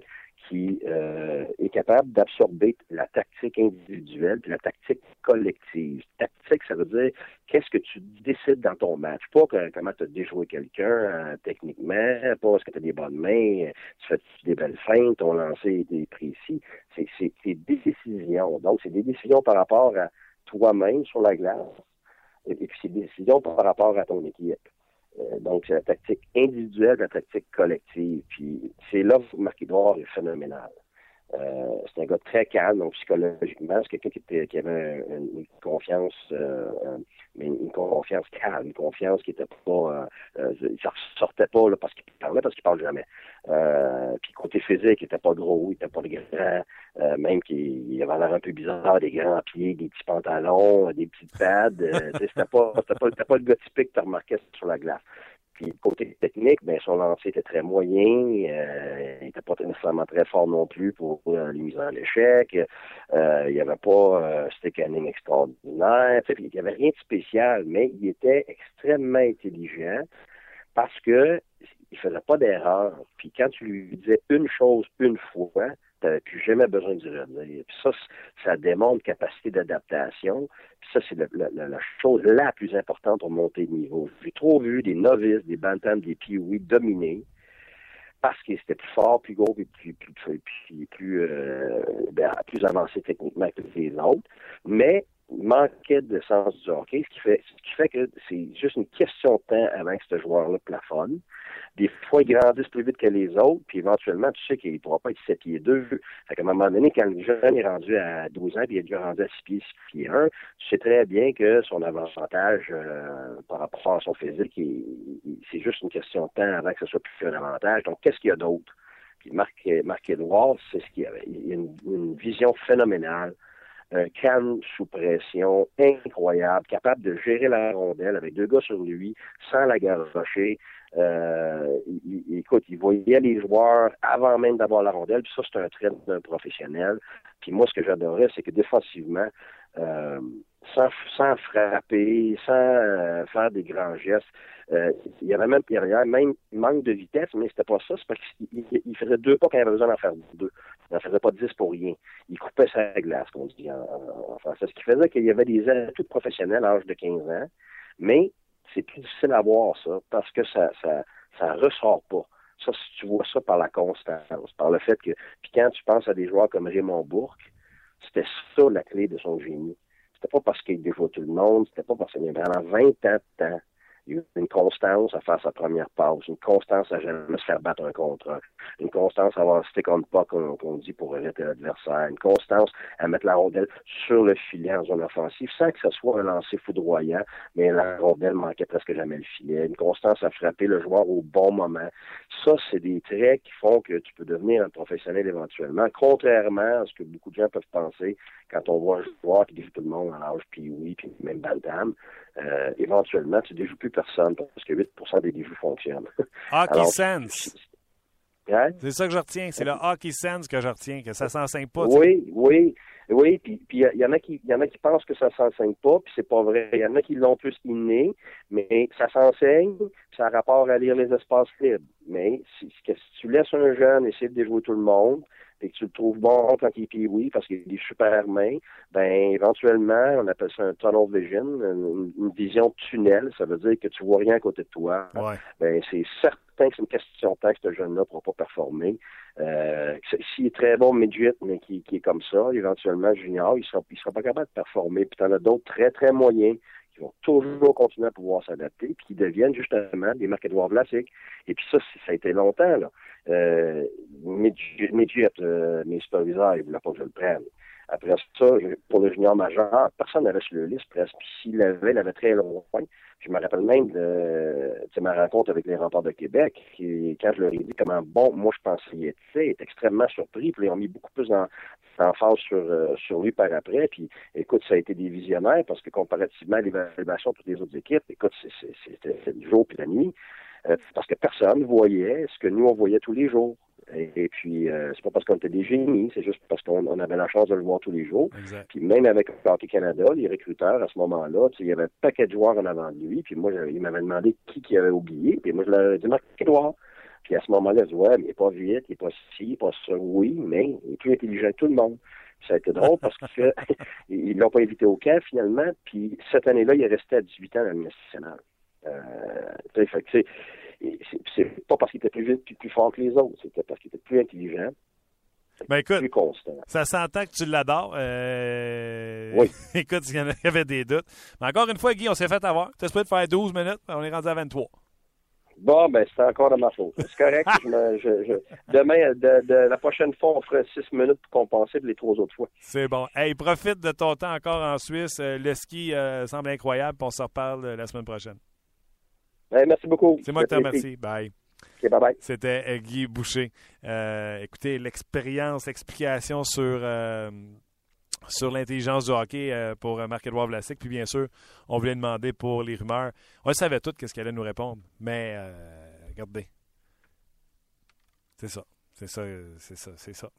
qui euh, est capable d'absorber la tactique individuelle et la tactique collective. Tactique, ça veut dire qu'est-ce que tu décides dans ton match? Pas comment tu as déjoué quelqu'un euh, techniquement, pas est-ce que tu as des bonnes mains, tu fais des belles feintes, ton lancer est précis. C'est des décisions. Donc, c'est des décisions par rapport à toi-même sur la glace. Et, puis, c'est des décisions par rapport à ton équipe. Euh, donc, c'est la tactique individuelle, la tactique collective. Puis c'est là que Marc Edouard est phénoménal. Euh, c'est un gars très calme, donc psychologiquement, c'est quelqu'un qui, qui, avait une, confiance, euh, mais une confiance calme, une confiance qui était pas, euh, ça ressortait pas là, parce qu'il parlait, parce qu'il parle jamais. puis côté physique, il était pas gros, il était pas grand, même qu'il avait l'air un peu bizarre, des grands pieds, des petits pantalons, des petites pads. c'était pas, c'était pas, pas le gars typique que tu remarquais sur la glace. Puis côté technique, ben son lancer était très moyen. Euh, il n'était pas nécessairement très fort non plus pour, euh, les mises en échec. Euh, il n'y avait pas euh, stick extraordinaire. Il n'y avait rien de spécial, mais il était extrêmement intelligent parce que il faisait pas d'erreur. Puis quand tu lui disais une chose une fois, tu n'avais plus jamais besoin de redire. Ça, ça démontre capacité d'adaptation. Ça, c'est la, chose la plus importante pour monter de niveau. J'ai trop vu des novices, des bantams, des pioui dominer parce qu'ils étaient plus forts, plus gros, plus, plus, euh, ben, plus avancés techniquement que les autres. Mais manquait de sens du hockey, ce qui fait que c'est juste une question de temps avant que ce joueur-là plafonne. Des fois, ils grandissent plus vite que les autres, puis éventuellement, tu sais qu'il ne pourra pas être 7 pieds 2. Fait qu'à un moment donné, quand le jeune est rendu à 12 ans, puis il est déjà rendu à 6 pieds, 6 pieds 1, tu sais très bien que son avantage euh, par rapport à son physique, c'est juste une question de temps avant que ce soit plus un avantage. Donc, qu'est-ce qu'il y a d'autre? Puis Marc, Marc c'est ce qu'il y avait. Il a une vision phénoménale un calme sous pression incroyable, capable de gérer la rondelle avec deux gars sur lui sans la garrocher. Euh, écoute, il voyait les joueurs avant même d'avoir la rondelle, puis ça, c'est un trait d'un professionnel. Puis moi, ce que j'adorais, c'est que défensivement, euh, sans, sans frapper, sans euh, faire des grands gestes. Euh, il y avait même il y avait même manque de vitesse, mais c'était pas ça, c'est parce qu'il faisait deux pas quand il avait besoin d'en faire deux. Il n'en faisait pas dix pour rien. Il coupait sa glace, qu'on dit en, en, français. Ce qui faisait qu'il y avait des atouts professionnels à l'âge de 15 ans, mais c'est plus difficile à voir ça parce que ça ça, ça ressort pas. Ça, si tu vois ça par la constance, par le fait que, puis quand tu penses à des joueurs comme Raymond Bourque, c'était ça la clé de son génie. C'était pas parce qu'il déjouait tout le monde, c'était pas parce qu'il avait pendant 20 ans de temps une constance à faire sa première passe, une constance à jamais se faire battre un contrat, une constance à avoir un stick on pas qu'on dit pour arrêter l'adversaire, une constance à mettre la rondelle sur le filet en zone offensive sans que ce soit un lancer foudroyant, mais la rondelle manquait presque jamais le filet, une constance à frapper le joueur au bon moment. Ça, c'est des traits qui font que tu peux devenir un professionnel éventuellement, contrairement à ce que beaucoup de gens peuvent penser quand on voit un joueur qui déjoue tout le monde en âge puis oui, puis même Bantam, euh, éventuellement, tu ne déjoues plus personne parce que 8% des déjoues fonctionnent. Hockey sense. C'est ça que je retiens. C'est le hockey sense que je retiens, que ça ne s'enseigne pas. Oui, oui. Oui, puis il y, en a qui y en a qui pensent que ça s'enseigne pas, puis c'est pas vrai. Il y en a qui l'ont plus inné, mais ça s'enseigne, ça a rapport à lire les espaces libres. Mais si, si, tu laisses un jeune essayer de déjouer tout le monde, et que tu le trouves bon quand il est oui parce qu'il a des super mains, ben éventuellement, on appelle ça un tunnel vision, une, vision tunnel, ça veut dire que tu vois rien à côté de toi. Ben c'est certain que c'est une question de temps que ce jeune-là ne pourra pas performer. Euh, S'il est très bon midget, mais qui, qui est comme ça, éventuellement junior, il sera, il sera pas capable de performer. Puis tu en as d'autres très, très moyens qui vont toujours continuer à pouvoir s'adapter, puis qui deviennent justement des marques Edouard Vlasic. Et puis ça, ça a été longtemps. Là. Euh, midget, euh, mes superviseurs, ils ne voulaient pas que je le prenne. Après ça, pour le junior majeur, personne n'avait sur le liste presque. S'il l'avait, il avait très loin. Je me rappelle même de, ma rencontre avec les remparts de Québec, qui, quand je leur ai dit comment bon, moi je pensais y être, il était extrêmement surpris. Puis ils ont mis beaucoup plus d'emphase sur, euh, sur lui par après. Puis écoute, ça a été des visionnaires parce que comparativement à l'évaluation de toutes les autres équipes, écoute, c'était du jour puis la nuit. Euh, parce que personne voyait ce que nous, on voyait tous les jours. Et, puis, euh, c'est pas parce qu'on était des génies, c'est juste parce qu'on avait la chance de le voir tous les jours. Puis même avec Hockey Canada, les recruteurs, à ce moment-là, il y avait un paquet de joueurs en avant de lui. Puis moi, il m'avait demandé qui qui avait oublié. Puis moi, je leur ai dit Marc Edouard. Puis à ce moment-là, je dis Ouais, mais il n'est pas vite, il n'est pas ci, il n'est pas ça. Oui, mais il est plus intelligent que tout le monde. ça a été drôle parce que ils l'ont pas invité au camp finalement. Puis cette année-là, il est resté à 18 ans dans le nationale. Euh, fait c'est pas parce qu'il était plus vite et plus fort que les autres, c'était parce qu'il était plus intelligent. Ben écoute, plus constant. ça s'entend que tu l'adores. Euh... Oui. écoute, il y avait des doutes. Mais encore une fois, Guy, on s'est fait avoir. Tu as de faire 12 minutes, on est rendu à 23. Bon, ben, c'est encore de ma faute. C'est correct. demain, de, la prochaine fois, on fera 6 minutes pour compenser les trois autres fois. C'est bon. Hey, profite de ton temps encore en Suisse. Euh, le ski euh, semble incroyable. On se reparle la semaine prochaine merci beaucoup. C'est moi qui te remercie. Bye. bye bye. C'était euh, Guy Boucher. Euh, écoutez, l'expérience, l'explication sur, euh, sur l'intelligence du hockey pour Marc-Edouard Vlasic. Puis bien sûr, on voulait demander pour les rumeurs. On savait tout qu'est-ce qu'elle allait nous répondre. Mais regardez. C'est ça. C'est ça. C'est ça. C'est ça.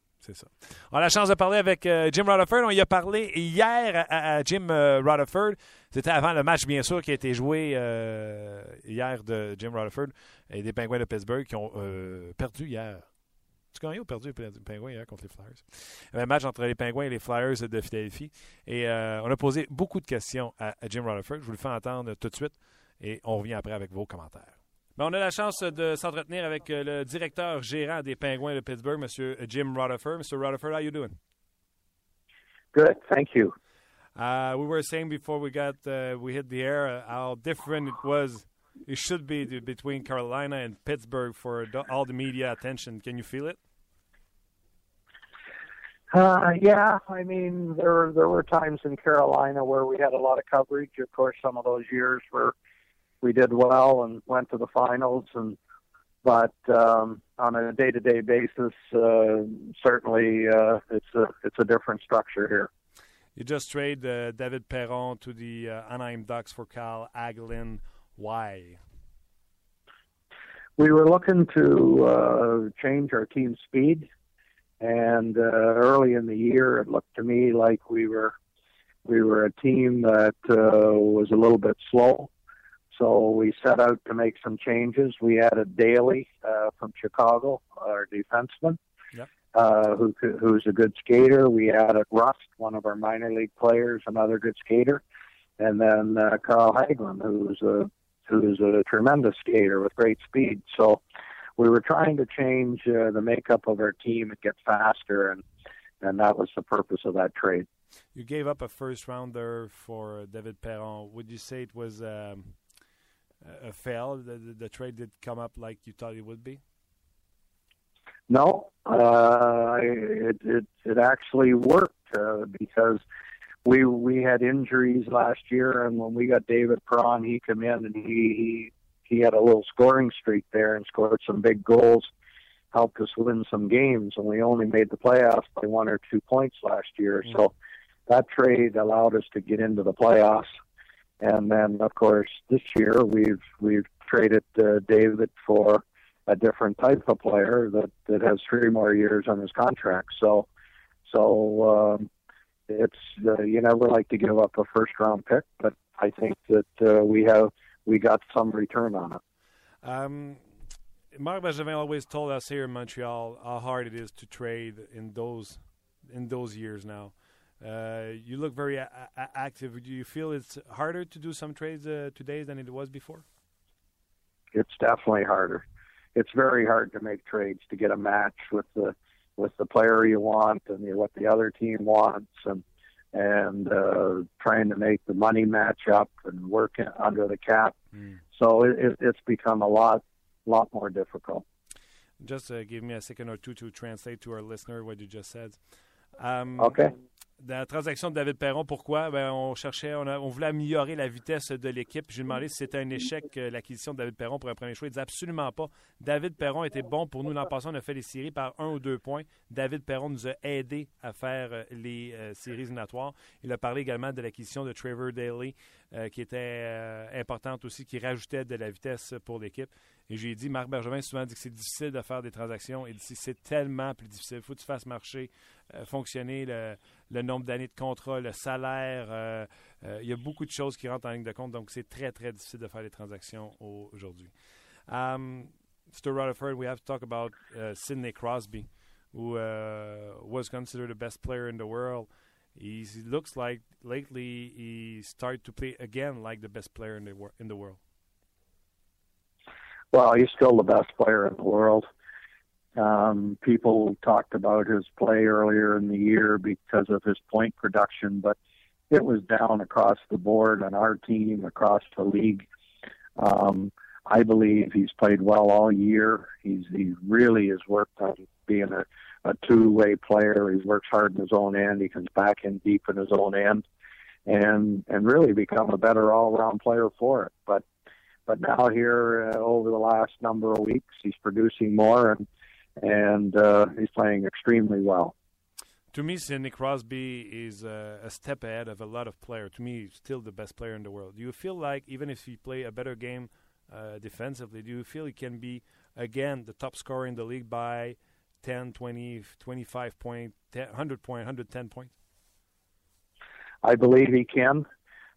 On a la chance de parler avec euh, Jim Rutherford. On y a parlé hier à, Jim euh, Rutherford. C'était avant le match, bien sûr, qui a été joué euh, hier de Jim Rutherford et des Penguins de Pittsburgh qui ont perdu hier. Tu gagné ou perdu les Penguins hier contre les Flyers? Un match entre les Penguins et les Flyers de Philadelphie. Et on a posé beaucoup de questions à, à Jim Rutherford. Je vous le fais entendre tout de suite et on revient après avec vos commentaires. Ben, on a la chance de s'entretenir avec euh, le directeur gérant des Pingouins de Pittsburgh, M. Jim Rutherford. Mr. Rutherford, how are you doing? Good, thank you. Uh, we were saying before we got uh, we hit the air uh, how different it was. It should be between Carolina and Pittsburgh for all the media attention. Can you feel it? Uh, yeah, I mean there there were times in Carolina where we had a lot of coverage. Of course, some of those years were we did well and went to the finals and but um, on a day-to-day basis, uh, certainly uh, it's a it's a different structure here. You just trade uh, David Perron to the uh, Anaheim Ducks for Cal Aglin. Why? We were looking to uh, change our team speed, and uh, early in the year, it looked to me like we were we were a team that was a little bit slow so we set out to make some changes. We added Daly uh, from Chicago, our defenseman, yep. uh, who who's a good skater. We added Rust, one of our minor league players, another good skater, and then uh, Carl Hagelin, who's a who's a tremendous skater with great speed. So we were trying to change uh, the makeup of our team and get faster, and and that was the purpose of that trade. You gave up a first rounder for David Perron. Would you say it was um, a fail? The, the, the, trade did come up like you thought it would be. No, uh, it, it it actually worked uh, because we we had injuries last year, and when we got David Perron, he came in and he he he had a little scoring streak there and scored some big goals, helped us win some games, and we only made the playoffs by one or two points last year. Mm-hmm. So that trade allowed us to get into the playoffs. And then, of course, this year we've we've traded uh, David for a different type of player that that has three more years on his contract. So, so um, it's uh, you never like to give up a first round pick, but I think that uh, we have we got some return on it. Um, Marc Bergevin always told us here in Montreal how hard it is to trade in those in those years now. Uh, you look very a- a- active. Do you feel it's harder to do some trades uh, today than it was before? It's definitely harder. It's very hard to make trades to get a match with the with the player you want and what the other team wants and and uh, trying to make the money match up and work under the cap. Mm. So it, it's become a lot lot more difficult. Just uh, give me a second or two to translate to our listener what you just said. Um, okay. La transaction de David Perron, pourquoi? Ben, on cherchait, on, voulait améliorer la vitesse de l'équipe. J'ai demandé si c'était un échec euh, l'acquisition de David Perron pour un premier choix. Il dit absolument pas. David Perron était bon pour nous. L'an passé, on a fait les séries par un ou deux points. David Perron nous a aidé à faire euh, les euh, séries éliminatoires. Il a parlé également de l'acquisition de Trevor Daly, qui était importante aussi, qui rajoutait de la vitesse pour l'équipe. Et j'ai dit, Marc Bergevin souvent dit que c'est difficile de faire des transactions. Il dit, c'est tellement plus difficile. Il faut que tu fasses marcher, fonctionner le le nombre d'années de contrat, le salaire. Euh, euh, il y a beaucoup de choses qui rentrent en ligne de compte, donc c'est très, très difficile de faire des transactions aujourd'hui. Um, Mr. Rutherford, we have to talk about uh, Sidney Crosby, who uh, was considered the best player in the world. he looks like lately he started to play again like the best player in the, in the world. Well, he's still the best player in the world. Um, people talked about his play earlier in the year because of his point production, but it was down across the board on our team, across the league. Um, I believe he's played well all year. He's he really has worked on being a, a two-way player. He works hard in his own end. He comes back in deep in his own end, and and really become a better all-around player for it. But but now here uh, over the last number of weeks, he's producing more and and uh, he's playing extremely well. To me, Sidney Crosby is uh, a step ahead of a lot of players. To me, he's still the best player in the world. Do you feel like even if he play a better game uh, defensively, do you feel he can be again the top scorer in the league by 10, 20, 25 point, 10, 100 point, 110 points? I believe he can.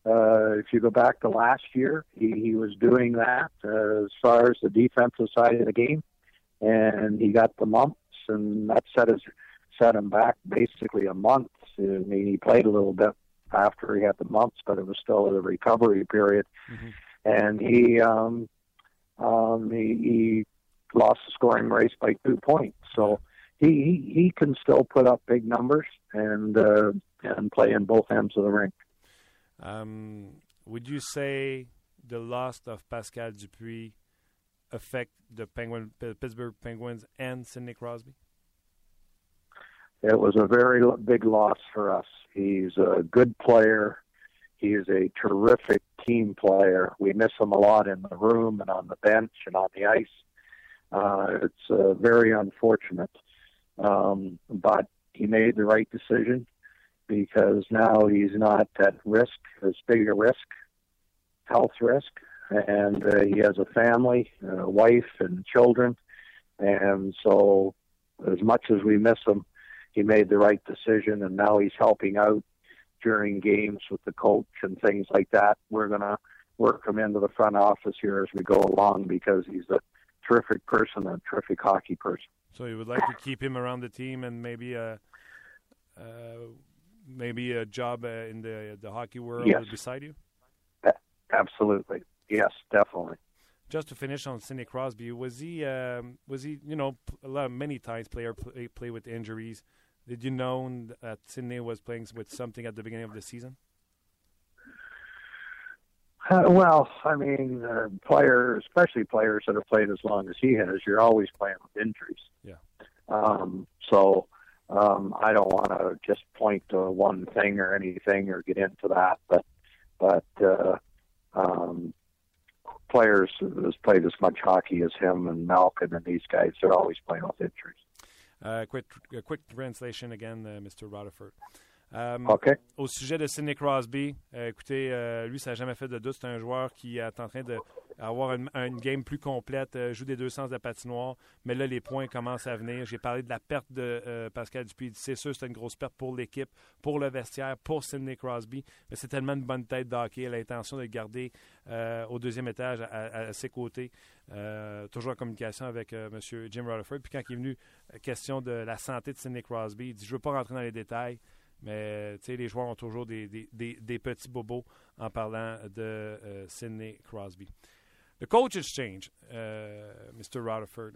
Uh, if you go back to last year, he, he was doing that uh, as far as the defensive side of the game and he got the mumps, and that set his set him back basically a month. I mean, he played a little bit after he had the mumps, but it was still a recovery period, mm-hmm. and he um, um, he, he lost the scoring race by two points. So he he, he can still put up big numbers and uh, and play in both ends of the rink. Um, would you say the loss of Pascal Dupuis affect the Penguin, Pittsburgh Penguins and Sidney Crosby? It was a very big loss for us. He's a good player. He is a terrific team player. We miss him a lot in the room and on the bench and on the ice. Uh, it's uh, very unfortunate. Um, but he made the right decision because now he's not at risk, as big a risk, health risk, and uh, he has a family, a wife, and children. And so, as much as we miss him, he made the right decision, and now he's helping out during games with the coach and things like that. We're gonna work him into the front office here as we go along because he's a terrific person, a terrific hockey person. So you would like to keep him around the team and maybe a uh, maybe a job uh, in the the hockey world yes. beside you. Absolutely. Yes, definitely. just to finish on Sidney Crosby, was he um, was he you know a lot of many times player play, play with injuries? Did you know that Sidney was playing with something at the beginning of the season? Uh, well, I mean, uh, players, especially players that have played as long as he has, you're always playing with injuries. Yeah. Um, so um, I don't want to just point to one thing or anything or get into that, but but uh, um, players who's played as much hockey as him and Malkin and these guys, they're always playing with injuries. Uh, quick, quick translation again, uh, Mr. Rutherford. Um, OK. Au sujet de Sidney Crosby, euh, écoutez, euh, lui, ça n'a jamais fait de doute. C'est un joueur qui est en train d'avoir une, game plus complète, euh, joue des deux sens de patinoire. Mais là, les points commencent à venir. J'ai parlé de la perte de Pascal Dupuis. C'est sûr, c'est une grosse perte pour l'équipe, pour le vestiaire, pour Sidney Crosby. Mais c'est tellement une bonne tête d'hockey. Elle a l'intention de le garder au deuxième étage à, ses côtés. toujours en communication avec M. Jim Rutherford. Puis quand il est venu question de la santé de Sidney Crosby, il dit Je ne veux pas rentrer dans les détails. Mais les joueurs ont toujours des, des, petits bobos en parlant de Sidney Crosby. The coaches change, uh, Mr. Rutherford.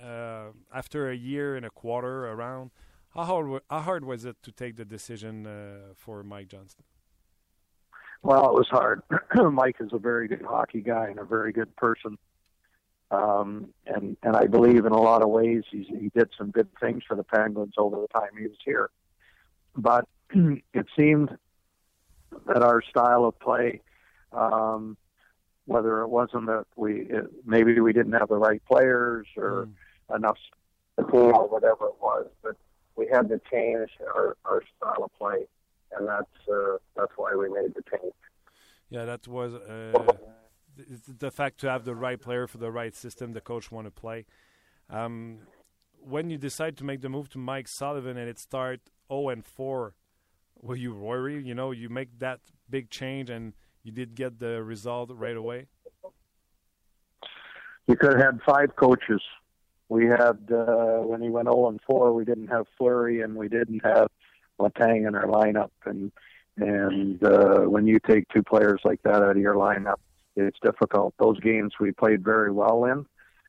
Uh, after a year and a quarter around, how hard, how hard was it to take the decision uh, for Mike Johnston? Well, it was hard. Mike is a very good hockey guy and a very good person. Um, and and I believe in a lot of ways he's, he did some good things for the Penguins over the time he was here but it seemed that our style of play, um, whether it wasn't that we it, maybe we didn't have the right players or mm. enough support or whatever it was, but we had to change our, our style of play, and that's uh, that's why we made the change. Yeah, that was uh, the fact to have the right player for the right system the coach want to play. Um, when you decide to make the move to Mike Sullivan and it start 0 and 4, were you worried? You know, you make that big change and you did get the result right away. You could have had five coaches. We had uh, when he went 0 and 4, we didn't have Flurry and we didn't have Latang in our lineup, and and uh, when you take two players like that out of your lineup, it's difficult. Those games we played very well in,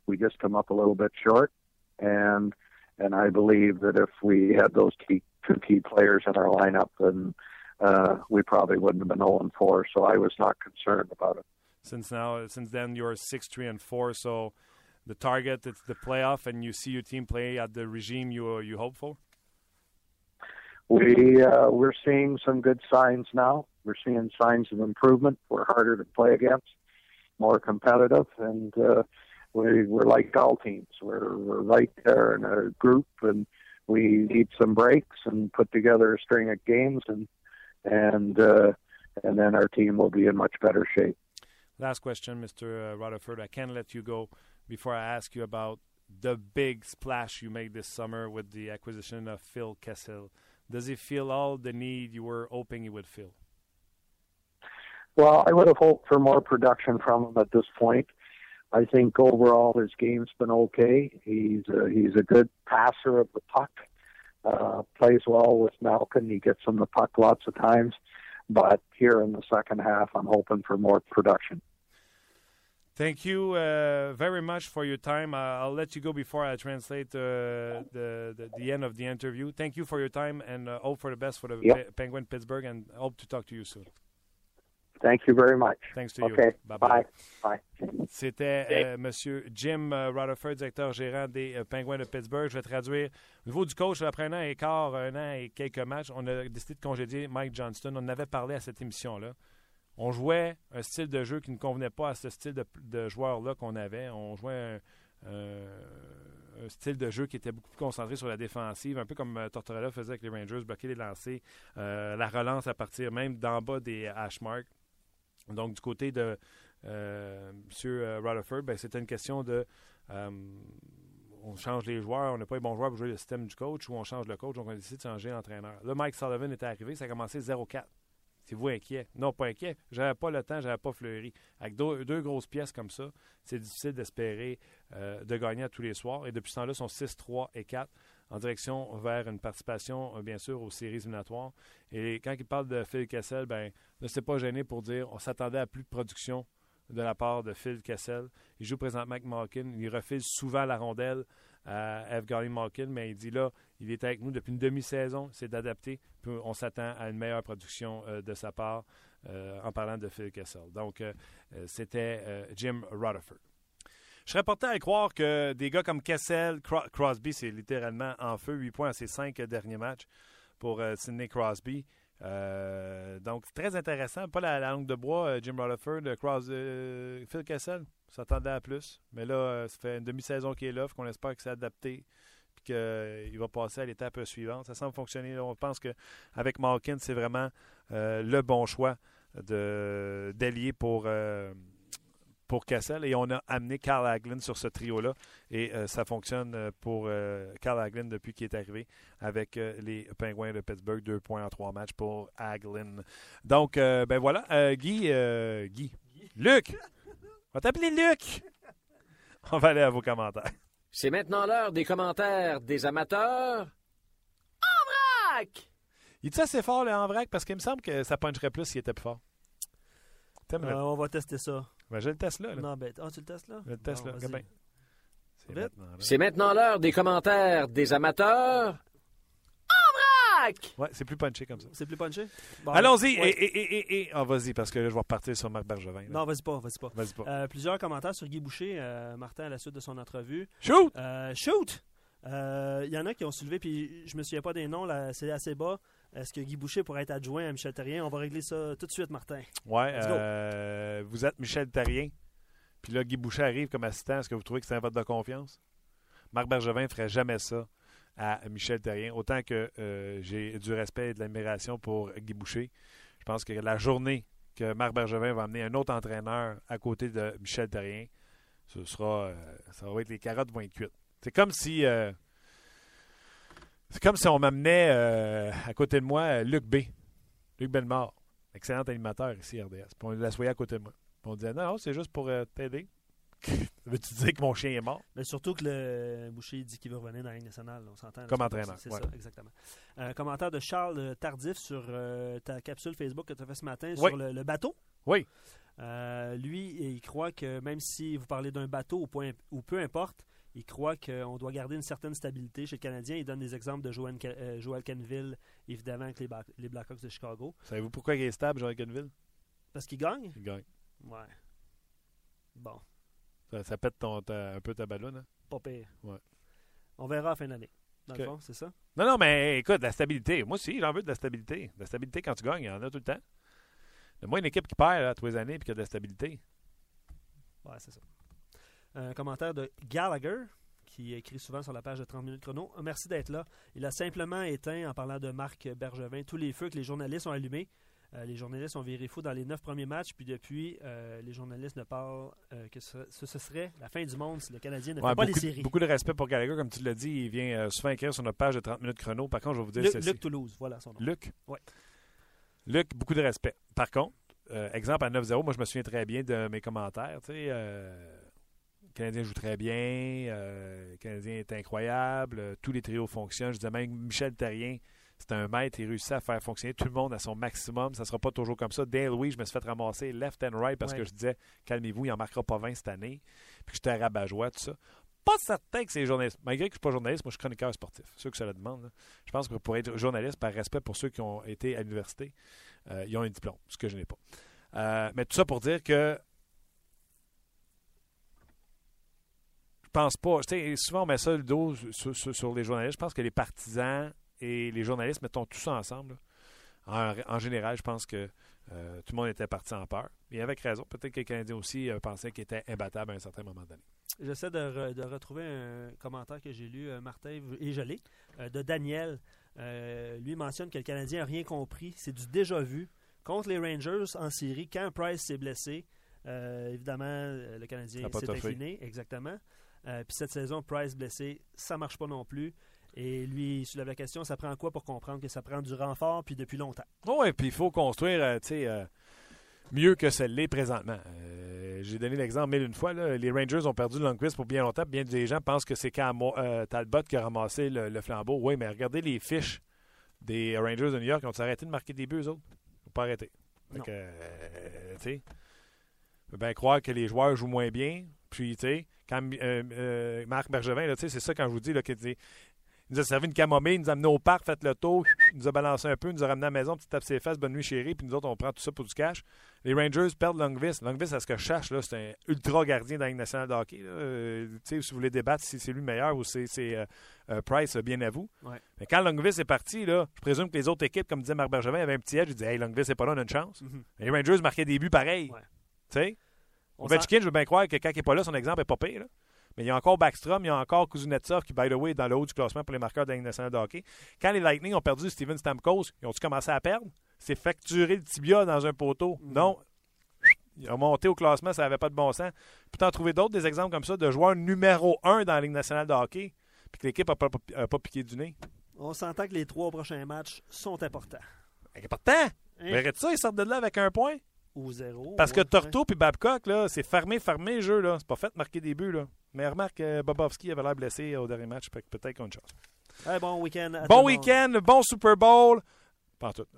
we just come up a little bit short, and and I believe that if we had those key two key players in our lineup, then uh, we probably wouldn't have been 0 4. So I was not concerned about it. Since now, since then, you're six three and four. So the target it's the playoff, and you see your team play at the regime you you hope for. We uh, we're seeing some good signs now. We're seeing signs of improvement. We're harder to play against, more competitive, and uh, we, we're like all teams. We're, we're right there in a group, and we need some breaks and put together a string of games, and and uh, and then our team will be in much better shape. Last question, Mr. Uh, Rutherford. I can't let you go before I ask you about the big splash you made this summer with the acquisition of Phil Kessel. Does he feel all the need you were hoping he would feel? Well, I would have hoped for more production from him at this point. I think overall his game's been okay. He's a, he's a good passer of the puck. Uh, plays well with Malkin. He gets him the puck lots of times. But here in the second half, I'm hoping for more production. Thank you uh, very much for your time. Uh, I'll let you go before I translate uh, the, the, the end of the interview. Thank you for your time and uh, hope for the best for the yep. Penguin Pittsburgh and hope to talk to you soon. Thank you very much. Thanks to okay. you. Bye bye. C'était euh, M. Jim euh, Rutherford, directeur gérant des euh, Penguins de Pittsburgh. Je vais traduire. Au niveau du coach, après un an et quart, un an et quelques matchs, on a décidé de congédier Mike Johnston. On avait parlé à cette émission-là. On jouait un style de jeu qui ne convenait pas à ce style de, de joueur-là qu'on avait. On jouait un, un, style de jeu qui était beaucoup plus concentré sur la défensive, un peu comme Tortorella faisait avec les Rangers, bloquer les lancers, la relance à partir même d'en bas des hash marks. Donc, du côté de euh, M. Euh, Rutherford, ben, c'était une question de euh, on change les joueurs, on n'a pas les bons joueurs pour jouer le système du coach ou on change le coach, donc on décide de changer l'entraîneur. Là, Mike Sullivan était arrivé, ça a commencé 0-4. C'est vous inquiet? Non, pas inquiet. J'avais pas le temps, j'avais pas fleuri. Avec deux, grosses pièces comme ça, c'est difficile d'espérer de gagner à tous les soirs. Et depuis ce temps-là, ils sont 6, 3 et 4 en direction vers une participation, bien sûr, aux séries éliminatoires. Et quand il parle de Phil Kessel, ben, ne s'est pas gêné pour dire on s'attendait à plus de production de la part de Phil Kessel. Il joue présentement avec Malkin. Il refile souvent la rondelle à Evgeny Malkin, mais il dit là, il est avec nous depuis une demi-saison. C'est d'adapter. On s'attend à une meilleure production euh, de sa part euh, en parlant de Phil Kessel. Donc, euh, c'était Jim Rutherford. Je serais porté à croire que des gars comme Kessel, Crosby, c'est littéralement en feu, 8 points à ses 5 derniers matchs pour Sidney Crosby. Euh, donc, très intéressant. Pas la, langue de bois, euh, Jim Rutherford, euh, Phil Kessel, s'attendait à plus. Mais là, ça fait une demi-saison qu'il est là, qu'on espère que c'est adapté et qu'il va passer à l'étape suivante. Ça semble fonctionner. On pense qu'avec Malkin, c'est vraiment le bon choix d'allier pour pour Cassel et on a amené Carl Hagelin sur ce trio-là et euh, ça fonctionne euh, pour euh, Carl Hagelin depuis qu'il est arrivé avec les Penguins de Pittsburgh. Deux points en trois matchs pour Hagelin. Donc, ben voilà. Guy, Guy, Luc, on va t'appeler Luc. On va aller à vos commentaires. C'est maintenant l'heure des commentaires des amateurs en vrac! Il dit assez fort, le en vrac, parce qu'il me semble que ça puncherait plus s'il était plus fort. on va tester ça. Ben, j'ai le test là. Non, ben, ah, tu le testes là? le test là. C'est maintenant l'heure des commentaires des amateurs. En vrac! Ouais, c'est plus punché comme ça. C'est plus punché? Allons-y. Et, et, et, et oh, vas-y, parce que là, je vais repartir sur Marc Bergevin. Non, vas-y pas, vas-y pas. Vas-y pas. Euh, plusieurs commentaires sur Guy Boucher, euh, Martin, à la suite de son entrevue. Shoot! Euh, shoot! Il y en a qui ont soulevé, puis je me souviens pas des noms, là, c'est assez bas. Est-ce que Guy Boucher pourrait être adjoint à Michel Terrien? On va régler ça tout de suite, Martin. Oui. Euh, vous êtes Michel Terrien. Puis là, Guy Boucher arrive comme assistant. Est-ce que vous trouvez que c'est un vote de confiance? Marc Bergevin ne ferait jamais ça à Michel Terrien. Autant que euh, j'ai du respect et de l'admiration pour Guy Boucher. Je pense que la journée que Marc Bergevin va amener un autre entraîneur à côté de Michel Terrien, ce sera, euh, ça va être les carottes vont être cuites. C'est comme si c'est comme si on m'amenait euh, à côté de moi Luc B. Luc Bellemare, excellent animateur ici RDS. Puis on l'assoyait à côté de moi. Puis on disait non, c'est juste pour euh, t'aider. Veux-tu dire que mon chien est mort? Mais surtout que le Boucher dit qu'il veut revenir dans la Ligue nationale. On s'entend. Comme entraîneur. C'est ça, exactement. Un commentaire de Charles Tardif sur euh, ta capsule Facebook que tu as fait ce matin sur le, bateau. Oui. lui, il croit que même si vous parlez d'un bateau ou peu importe, il croit qu'on doit garder une certaine stabilité chez le Canadien. Il donne des exemples de Joel, euh, Canville, évidemment, avec les, Blackhawks de Chicago. Savez-vous pourquoi il est stable, Joel Canville? Parce qu'il gagne? Il gagne. Ouais. Bon. Ça, pète ton, un peu ta ballonne, hein? Pas pire. Ouais. On verra à fin d'année. Dans le fond, c'est ça? Non, non, mais écoute, la stabilité. Moi aussi, j'en veux de la stabilité. De la stabilité quand tu gagnes, il y en a tout le temps. Moi, une équipe qui perd là, tous les années et qui a de la stabilité. Ouais, c'est ça. Un commentaire de Gallagher qui écrit souvent sur la page de 30 minutes chrono. Merci d'être là. Il a simplement éteint, en parlant de Marc Bergevin, tous les feux que les journalistes ont allumés. Euh, les journalistes ont viré fou dans les neuf premiers matchs, puis depuis, euh, les journalistes ne parlent euh, que ce, serait la fin du monde si le Canadien ne fait pas les séries. Beaucoup de respect pour Gallagher, comme tu l'as dit, il vient souvent écrire sur notre page de 30 minutes chrono. Par contre, je vais vous dire Luc, Luc Toulouse, voilà son nom. Luc? Oui. Luc, beaucoup de respect. Par contre, exemple à 9-0, moi je me souviens très bien de mes commentaires. Tu sais, le Canadien joue très bien. Euh, le Canadien est incroyable. Euh, tous les trios fonctionnent. Je disais même Michel Terrien, c'est un maître. Il réussit à faire fonctionner tout le monde à son maximum. Ça ne sera pas toujours comme ça. Dale Louis, je me suis fait ramasser left and right parce que je disais calmez-vous, il n'en marquera pas 20 cette année. Puis j'étais rabat-joie, tout ça. Pas certain que c'est journaliste. Malgré que je ne suis pas journaliste, moi je suis chroniqueur sportif. Ceux que ça le demande. Je pense que pour être journaliste, par respect pour ceux qui ont été à l'université, euh, ils ont un diplôme, ce que je n'ai pas. mais tout ça pour dire que pense pas. Souvent, on met ça le dos sur, les journalistes. Je pense que les partisans et les journalistes, mettons tout ça ensemble. En, général, je pense que euh, tout le monde était parti en peur. Et avec raison. Peut-être que les Canadiens aussi euh, pensaient qu'ils étaient imbattables à un certain moment donné. J'essaie de, retrouver un commentaire que j'ai lu, euh, Martin, et je l'ai, de Daniel. lui mentionne que le Canadien n'a rien compris. C'est du déjà vu. Contre les Rangers en série, quand Price s'est blessé, évidemment, le Canadien s'est incliné. Exactement. Euh, puis cette saison, Price blessé, ça marche pas non plus. Et lui, il soulève la question, ça prend quoi pour comprendre que ça prend du renfort, puis depuis longtemps? Oui, puis il faut construire, euh, tu sais, euh, mieux que ce l'est présentement. J'ai donné l'exemple mille une fois, les Rangers ont perdu le Longquist pour bien longtemps. Bien des gens pensent que c'est Talbot qui a ramassé le, flambeau. Oui, mais regardez les fiches des Rangers de New York. Ils ont arrêté de marquer des buts, eux autres? Ils n'ont pas arrêté. Donc, tu sais ben, croire que les joueurs jouent moins bien. Puis, tu sais, quand euh, euh, Marc Bergevin, là, tu c'est ça quand je vous dis, là, qu'il dit, il nous a servi une camomille, il nous a amené au parc, fait le tour, il nous a balancé un peu, il nous a ramené à la maison, petit tape ses fesses, bonne nuit chérie, puis nous autres, on prend tout ça pour du cash. Les Rangers perdent Longvis. Longvis, à ce que je cherche, là, c'est un ultra gardien dans la Ligue nationale de hockey. Euh, tu si vous voulez débattre si c'est lui le meilleur ou si c'est euh, euh, Price, bien à vous. Ouais. Mais quand Longvis est parti, là, je présume que les autres équipes, comme disait Marc Bergevin, avaient un petit edge. Ils disaient, hey, Longvis n'est pas là, on a une chance. Mhm. Les Rangers marquaient des buts pareils. Ouais. Ovechkin, je veux bien croire que quand il n'est pas là, son exemple n'est pas pire. là. Mais il y a encore Backstrom, il y a encore Kuznetsov qui, by the way, est dans le haut du classement pour les marqueurs de la Ligue nationale de hockey. Quand les Lightning ont perdu Steven Stamkos, ils ont-tu commencé à perdre? C'est facturé le tibia dans un poteau. Mhm. Non. Ils ont monté au classement, ça n'avait pas de bon sens. Puis t'en trouver d'autres, des exemples comme ça, de joueurs numéro un dans la Ligue nationale de hockey, puis que l'équipe n'a pas, piqué du nez. On s'entend que les trois prochains matchs sont importants. Pourtant, Hein? verrais-tu ça, ils sortent de là avec un point? Ou zéro. Parce que ouais, Torto puis Babcock, là, c'est fermé, fermé le jeu. Là. C'est pas fait de marquer des buts. Là. Mais remarque, euh, Bobovski avait l'air blessé au dernier match. Peut-être qu'on a une chance. Hey, bon week-end. Bon week-end, bon Super Bowl.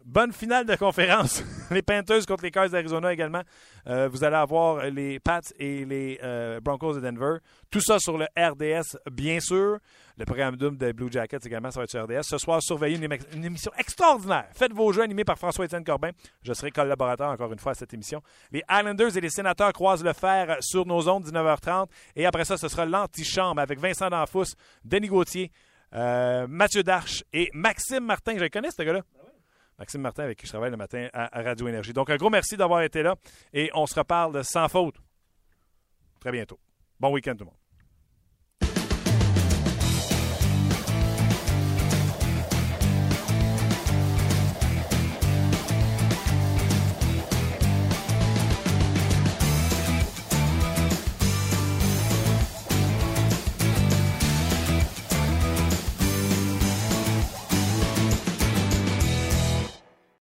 Bonne finale de conférence. les Panthers contre les Cards d'Arizona également. Euh, vous allez avoir les Pats et les euh, Broncos de Denver. Tout ça sur le RDS, bien sûr. Le programme double des Blue Jackets également, ça va être sur RDS. Ce soir, surveillez une, émi- une émission extraordinaire. Faites vos jeux animés par François-Étienne Corbin. Je serai collaborateur encore une fois à cette émission. Les Islanders et les Sénateurs croisent le fer sur nos ondes, 19h30. Et après ça, ce sera l'antichambre avec Vincent D'Anfous, Denis Gauthier, euh, Mathieu Darche et Maxime Martin. Je le connais, ce gars-là? Maxime Martin, avec qui je travaille le matin à Radio Énergie. Donc, un gros merci d'avoir été là et on se reparle sans faute très bientôt. Bon week-end, tout le monde.